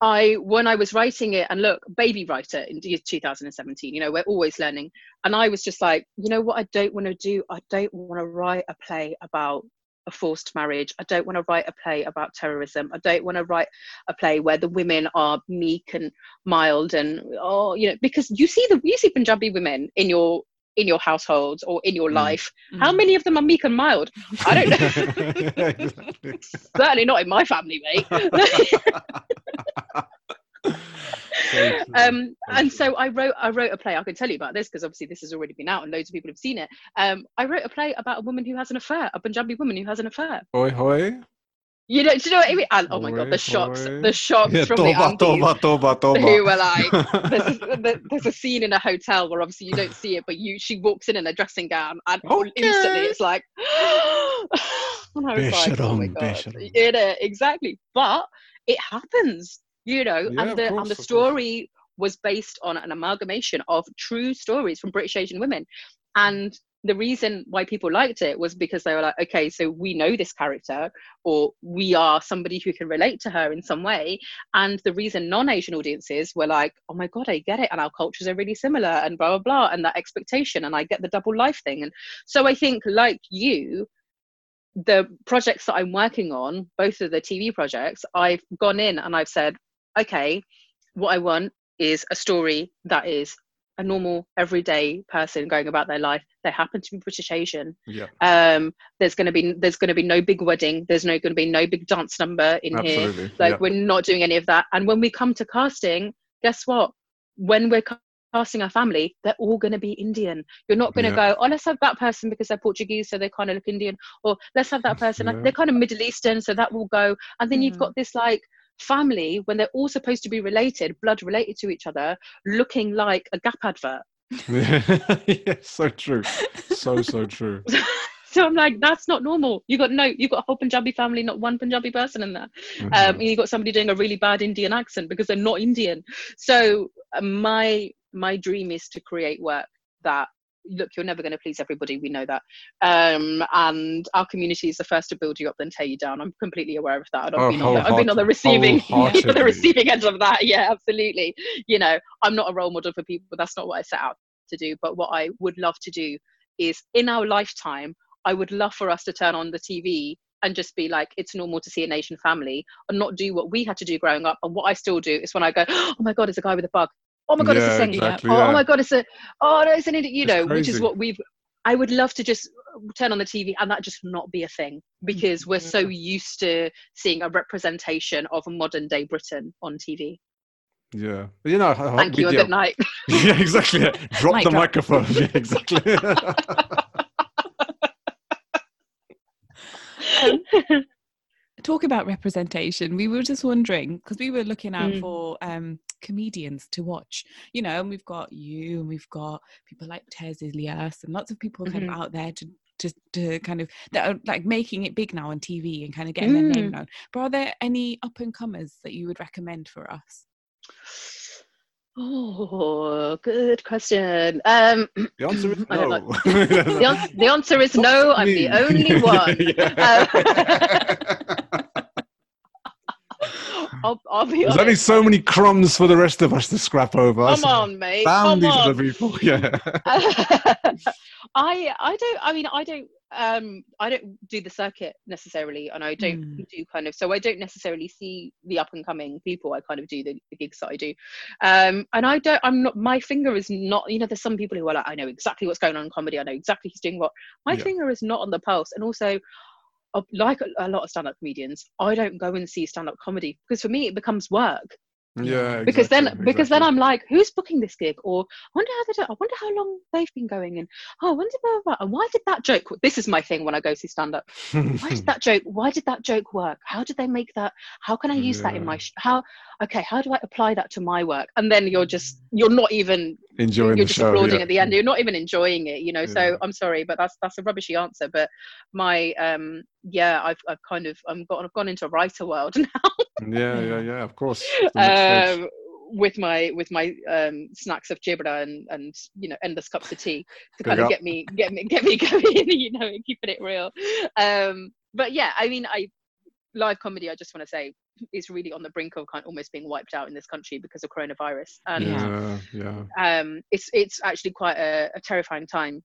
i when i was writing it and look baby writer in 2017 you know we're always learning. And i was just like you know what i don't want to do? I don't want to write a play about a forced marriage. I don't want to write a play about terrorism. I don't want to write a play where the women are meek and mild and oh you know because you see the you see punjabi women in your in your households or in your Mm. life how Mm. many of them are meek and mild I don't know. Certainly not in my family, mate. Um, and so I wrote, I wrote a play. I can tell you about this because obviously this has already been out and loads of people have seen it. Um, I wrote a play about a woman who has an affair, a Punjabi woman who has an affair. Oi, hoi. You know, do you know what I mean? And, oh my god, the shocks, the shocks Yeah, from the toba, aunties toba, toba, toba. who were like, there's a, there's a scene in a hotel where obviously you don't see it, but you she walks in in a dressing gown and Okay. instantly it's like, and I was like, oh my Besharam, god, besharam. it, uh, exactly. But it happens, you know, Yeah, and the course, and the story was based on an amalgamation of true stories from British Asian women, and the reason why people liked it was because they were like, okay, so we know this character, or we are somebody who can relate to her in some way. And the reason non Asian audiences were like, oh my God, I get it. And our cultures are really similar, and blah, blah, blah. And that expectation, and I get the double life thing. And so I think, like you, the projects that I'm working on, both of the TV projects, I've gone in and I've said, okay, what I want is a story that is a normal everyday person going about their life they happen to be british asian Yeah, um there's going to be there's going to be no big wedding there's no going to be no big dance number in here absolutely. like yeah. we're not doing any of that and when we come to casting guess what when we're ca- casting our family they're all going to be indian you're not going to Yeah. go oh let's have that person because they're portuguese so they kind of look indian or let's have that person Yeah. they're kind of middle eastern so that will go and then you've Mhm. got this like family when they're all supposed to be related blood related to each other looking like a gap advert yeah, so true. So, so true. so i'm like that's not normal you got no you got a whole punjabi family not one punjabi person in there um, Mhm. and you got somebody doing a really bad Indian accent because they're not Indian. So uh, my my dream is to create work that look you're never going to please everybody we know that. Um and our community is the first to build you up then tear you down. I'm completely aware of that Oh, i've, been, on the, I've been on the receiving the receiving end of that yeah absolutely. You know i'm not a role model for people that's not what i set out to do but what i would love to do is in our lifetime i would love for us to turn on the tv and just be like it's normal to see a nation family and not do what we had to do growing up and what i still do is when i go oh my god it's a guy with a bug oh my god it's a thing exactly, oh, yeah. oh my god it's a oh no it's an idiot you It's know which is what we've i would love to just turn on the tv and that just not be a thing because we're so used to seeing a representation of modern day britain on tv Yeah. You know, I- I- thank you and do- good night yeah, exactly. yeah. Drop Mic the drop. microphone. Yeah, exactly. Um, talk about representation. We were just wondering because we were looking out Mm. for um, comedians to watch, you know, and we've got you and we've got people like Tez Ilyas and lots of people kind Mhm. of out there to. To, to kind of that are like making it big now on TV and kind of getting their name Mm. known. But are there any up and comers that you would recommend for us? oh good question um the answer is no. know. the, ans- the answer is no i'm the only one Yeah. I'll, I'll be There's honest only so many crumbs for the rest of us to scrap over. come on mate Found come these on other people. Yeah. I I don't I mean I don't um I don't do the circuit necessarily and I don't Mm. do kind of so I don't necessarily see the up and coming people I kind of do the, the gigs that I do um and I don't I'm not my finger is not you know there's some people who are like I know exactly what's going on in comedy I know exactly who's doing what my Yeah. finger is not on the pulse and also like a, a lot of stand-up comedians I don't go and see stand-up comedy because for me it becomes work Yeah, because then exactly, because then. I'm like, who's booking this gig? Or I wonder how they do, I wonder how long they've been going and oh, I wonder blah, blah, blah. and why did that joke? This is my thing when I go see stand up. Why did that joke? Why did that joke work? How did they make that? How can I use that in my sh- how? Okay, how do I apply that to my work? And then you're just you're not even enjoying you're just show. applauding yeah. at the end. You're not even enjoying it, you know. Yeah. So I'm sorry, but that's that's a rubbishy answer. But my um yeah, I've I've kind of I'm got I've gone into writer world now. Yeah, yeah, yeah. Of course. Um, with my with my um, snacks of gibra and and you know endless cups of tea to Big kind of up. get me get me get me going you know and keeping it real um but yeah i mean i live comedy i just want to say is really on the brink of kind of almost being wiped out in this country because of coronavirus and yeah, yeah. um, it's it's actually quite a, a terrifying time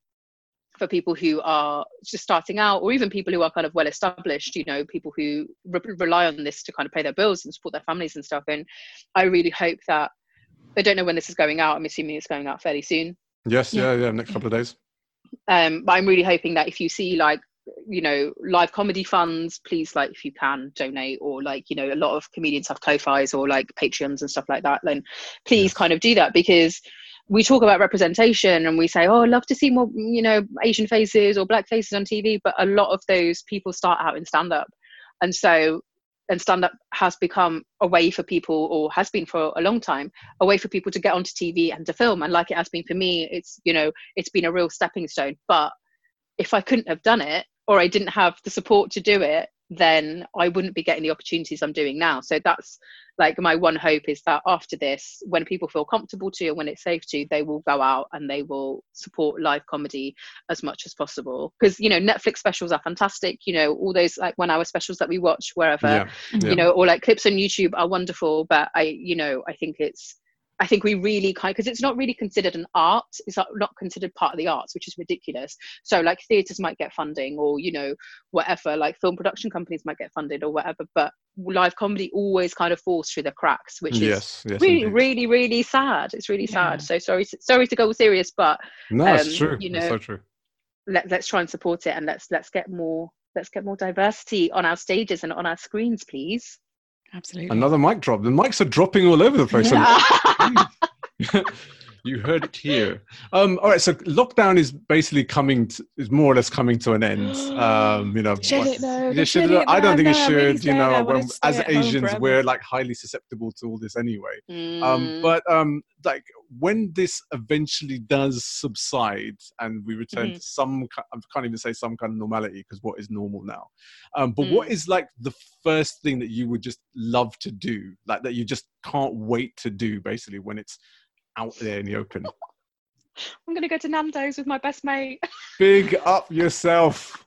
for people who are just starting out, or even people who are kind of well established. You know, people who re- rely on this to kind of pay their bills and support their families and stuff. And I really hope that i don't know when this is going out. I'm assuming it's going out fairly soon. Yes, Yeah. yeah, yeah. Next couple of days. Um, but I'm really hoping that if you see like you know live comedy funds please like if you can donate or like you know a lot of comedians have ko-fis or like patreons and stuff like that then please Yes. kind of do that because we talk about representation and we say oh i'd love to see more you know asian faces or black faces on tv but a lot of those people start out in stand up and so and stand up has become a way for people or has been for a long time a way for people to get onto tv and to film. And like it has been for me it's you know it's been a real stepping stone. But if i couldn't have done it or i didn't have the support to do it then i wouldn't be getting the opportunities i'm doing now so that's like my one hope is that after this when people feel comfortable to and when it's safe to they will go out and they will support live comedy as much as possible because you know netflix specials are fantastic you know all those like one hour specials that we watch wherever yeah, yeah. you know or like clips on youtube are wonderful but i you know i think it's i think we really kind because it's not really considered an art it's not considered part of the arts which is ridiculous so like theaters might get funding or you know whatever like film production companies might get funded or whatever but live comedy always kind of falls through the cracks which is yes, yes. really indeed. really really sad it's really Yeah. sad so sorry sorry to go serious but No, it's um, true. you it's know, so true. let, let's try and support it and let's let's get more let's get more diversity on our stages and on our screens please Absolutely. Another mic drop. The mics are dropping all over the place. Yeah. you heard it here. Um, all right, so lockdown is basically coming to, is more or less coming to an end. Um, you know, Should what- it though? Yeah, Should should it it? I don't think it No, I'm really should. you know, when, as Asians, we're like highly susceptible to all this anyway. Um, Mm. but um, like when this eventually does subside and we return Mhm. to some, I can't even say some kind of normality because what is normal now? Um, but what Mm. is like the first thing that you would just love to do, like that you just can't wait to do, basically, when it's out there in the open? i'm gonna go to nando's with my best mate Big up yourself.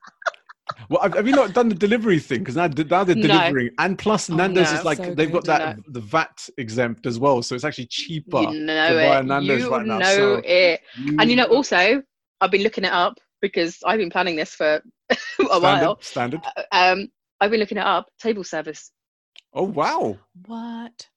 Well, have, have you not done the delivery thing? Because now, now they're No. delivering, and plus Oh, Nando's no. is like So they've got good. that the VAT exempt as well, so it's actually cheaper. you know buy a Nando's you right now, know so it and you know also i've been looking it up because i've been planning this for a standard, while standard. Uh, um i've been looking it up table service Oh wow! What?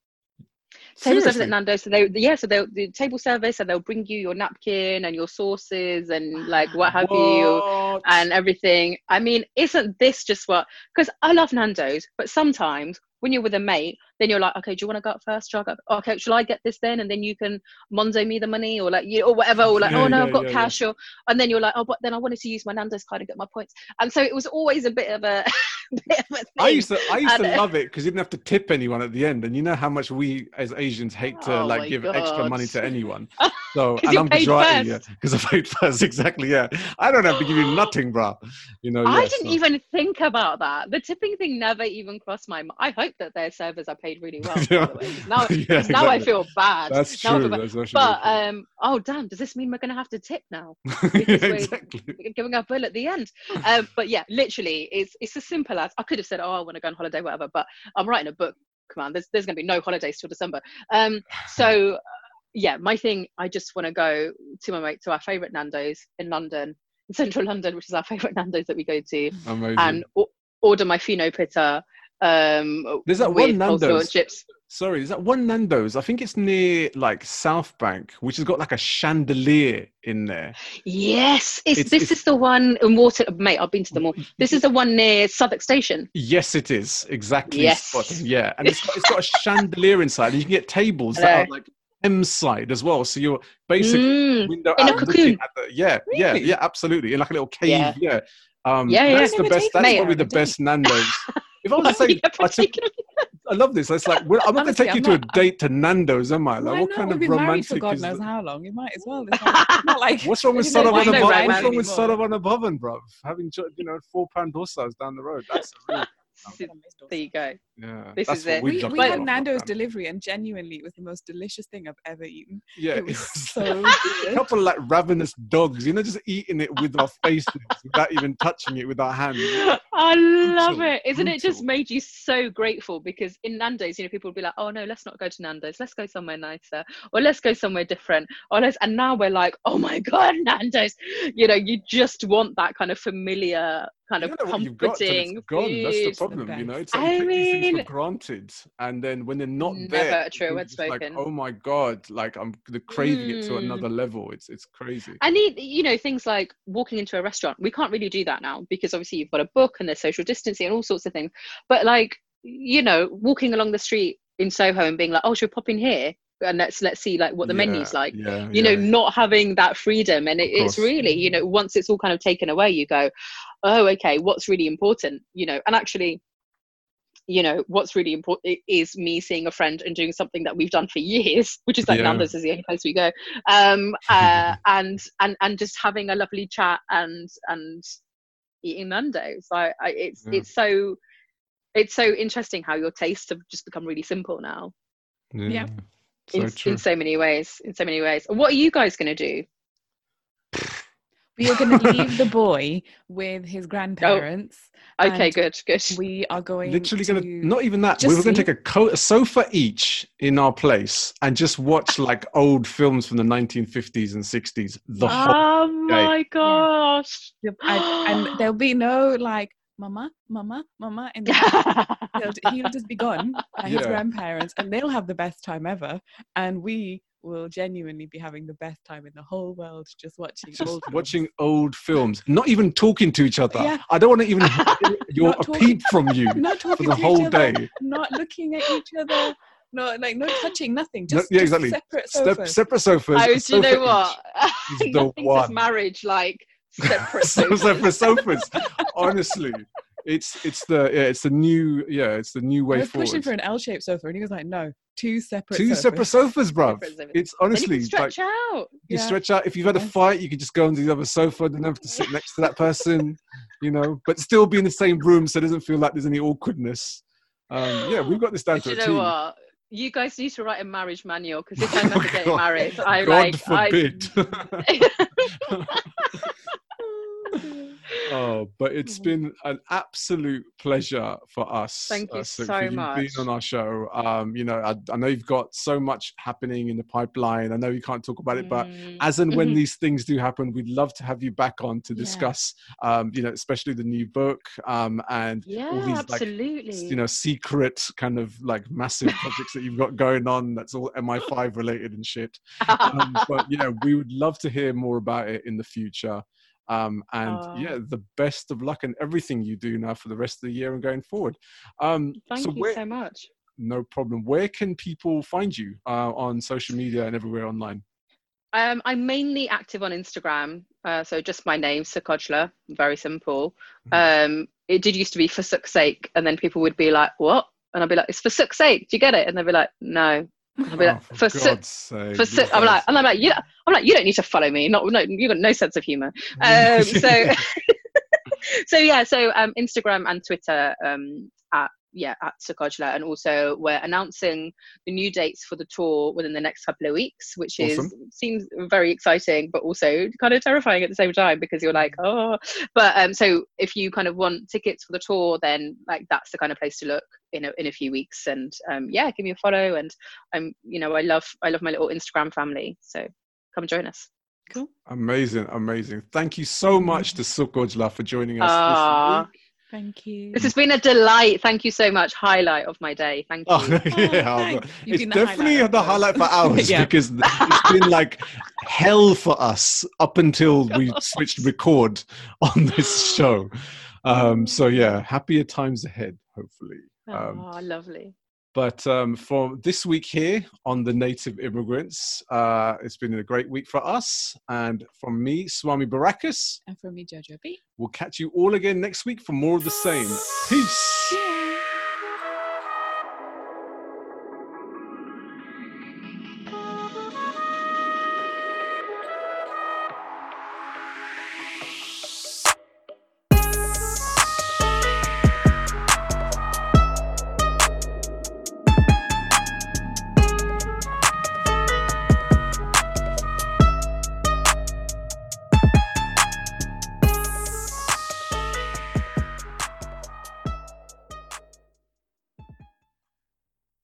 Table service at Nando's. So they, yeah, so they'll the table service, and they'll bring you your napkin and your sauces and like what have you, and everything. I mean, isn't this just what? Because I love Nando's, but sometimes when you're with a mate, then you're like, okay, do you want to go up first? Shall I go? Okay, shall I get this then, and then you can Monzo me the money, or like you, or whatever, or like, Yeah, oh no, yeah, I've got yeah, cash, or and then you're like, oh, but then I wanted to use my Nando's card and get my points, and so it was always a bit of a, bit of a thing. I used to, I used to And, uh, love it because you didn't have to tip anyone at the end, and you know how much we as Asians hate to Oh like give extra money to anyone. So and I'm Gujarati, because I paid first. Exactly, yeah. I don't have to give you nothing, bro. You know. I didn't so- even think about that. The tipping thing never even crossed my mind. I hope that their servers are paid really well. Yeah. By the way, 'cause now, Yeah, now I feel bad. That's Now true. bad. That's actually But um, oh damn, does this mean we're gonna have to tip now? because Yeah, we're- Giving our bill at the end. Um, but yeah, literally, it's it's as simple as I could have said, oh, I want to go on holiday, whatever. But I'm writing a book. Come on, there's there's gonna be no holidays till December. Um, so uh, yeah, my thing, I just want to go to my mate to our favorite Nando's in London, in central London, which is our favorite Nando's that we go to Amazing. and o- order my Fino Pita um, There's that one Nando's. chips. Sorry, is that one Nando's? I think it's near like South Bank, which has got like a chandelier in there. Yes, it's, It's- this it's- is the one in Water. Mate, I've been to them all. This is the one near Southwark Station. Yes, it is exactly. Yes. Yeah, and it's got, it's got a chandelier inside, and you can get tables that are like M side as well. So you're basically Mm, window in a cocoon. the yeah, yeah, Really? yeah, absolutely, in like a little cave. Yeah, Yeah. Um, Yeah, yeah. that's the best. That's probably the best Nando's. If I was to say, I, took, I love this. It's like well, I'm not going to take you I'm to a date to Nando's, am I? Like, what not? kind of romantic for God knows how long. You might as well. Not, not like What's wrong with you know, Sodom like on no above? romance What's wrong with anymore. Sodom on above, bruv? Having you know four pound dorsals down the road. That's a real, there you go. Yeah. This that's is what it. we'd we, we had. Nando's delivery, and genuinely, it was the most delicious thing I've ever eaten. Yeah, it was was so a couple of like ravenous dogs, you know, just eating it with our faces without even touching it with our hands. I love Brutal, it. Isn't it just made you so grateful? Because in Nando's, you know, people would be like, "Oh no, let's not go to Nando's. Let's go somewhere nicer, or let's go somewhere different." Or let's. And now we're like, "Oh my god, Nando's!" You know, you just want that kind of familiar, kind You of don't know what you've got till comforting it's gone. That's the food. problem, you know. It's like I you take these things mean- for granted, and then when they're not there, true you're like, spoken. oh my god, like I'm the craving it to Mm. another level. It's it's crazy. I need, you know, things like walking into a restaurant. We can't really do that now because obviously you've got a book and there's social distancing and all sorts of things. But like, you know, walking along the street in Soho and being like, "Oh, should we pop in here?" and let's let's see like what the menu's like. Yeah, You know, yeah. not having that freedom, and it, it's really, you know, once it's all kind of taken away, you go, "Oh, okay, what's really important?" You know, and actually. You know what's really important is me seeing a friend and doing something that we've done for years, which is like Yeah. Nando's is the only place we go. Um uh, and and and just having a lovely chat and and eating Nando's. Like I, it's Yeah. it's so it's so interesting how your tastes have just become really simple now. Yeah. So in, in so many ways in so many ways. What are you guys going to do We are going to leave the boy with his oh, grandparents. okay good good We are going Literally gonna not even that. We were gonna take a, co- a sofa each in our place and just watch like old films from the 1950s and 60s. The oh whole oh my gosh Yep, and, and there'll be no like mama, mama, mama, and he'll, he'll just be gone by his grandparents, and they'll have the best time ever, and we will genuinely be having the best time in the whole world just watching just old films. old films, not even talking to each other. Yeah. I don't want to even your Not a talking- peep from you not for talking the to whole each other, day. not looking at each other, no like no touching, nothing. No- Just, yeah, just exactly. separate Step, sofas. separate sofas. oh a do you know what is the Nothing says one. marriage like separate sofas. separate sofas. Honestly, it's it's the yeah, it's the new yeah, it's the new way I way was pushing for an L-shaped sofa, and he was like, "No, two separate Two sofas. separate sofas, bruv. Separate sofas. It's Then you honestly stretch like out you Yeah. stretch out. If you've had a fight, you can just go onto the other sofa, don't have to sit next to that person, you know, but still be in the same room so it doesn't feel like there's any awkwardness. Um, yeah, we've got this down But to you a know T. what? You guys need to write a marriage manual because if Oh I'm my ever getting married, I God like forbid. I. oh, but it's been an absolute pleasure for us. Thank you uh, so for much. being on our show. Um, you know, I, I know you've got so much happening in the pipeline. I know you can't talk about it, but Mm. as and when these things do happen, we'd love to have you back on to Yeah. discuss, um, you know, especially the new book um, and yeah, all these like absolutely. you know secret kind of like massive projects that you've got going on. That's all MI5 related and shit. Um, but yeah, we would love to hear more about it in the future. Um, and Oh. yeah, the best of luck in everything you do now for the rest of the year and going forward. Um, Thank so you where, so much. no problem. Where can people find you uh, on social media and everywhere online? Um, I'm mainly active on Instagram, uh, so just my name, Sukh Ojla, very simple. Mm-hmm. Um, it did used to be for suck's sake, and then people would be like, "What?" And I'd be like, "It's for suck's sake. Do you get it?" And they'd be like, "No." I'd be Oh, like, for "For suck." God's sake. For su- I'm like, and I'm like, you, I'm like, you don't need to follow me. Not, no, you got no sense of humor. Um, so, so yeah, so um, Instagram and Twitter um, at yeah at Sukh Ojla, and also we're announcing the new dates for the tour within the next couple of weeks, which is seems very exciting, but also kind of terrifying at the same time because you're like, oh, but um, so if you kind of want tickets for the tour, then like that's the kind of place to look in a, in a few weeks, and um, yeah, give me a follow, and I'm you know I love I love my little Instagram family, so come join us. Cool. Amazing, amazing. Thank you so much to Sukh Ojla for joining us Ah, this week. Thank you. This has been a delight. Thank you so much. Highlight of my day. Thank you. Oh, yeah, thanks. You've the definitely highlight the highlight for ours Yeah. because it's been like hell for us up until we switched record on this show. Um, so yeah, happier times ahead, hopefully. Um, oh, lovely. But um, for this week here on the Native Immigrants, uh, it's been a great week for us. And from me, Swami Barakas, And from me, Jojo B. we'll catch you all again next week for more of the same. Peace. Yeah.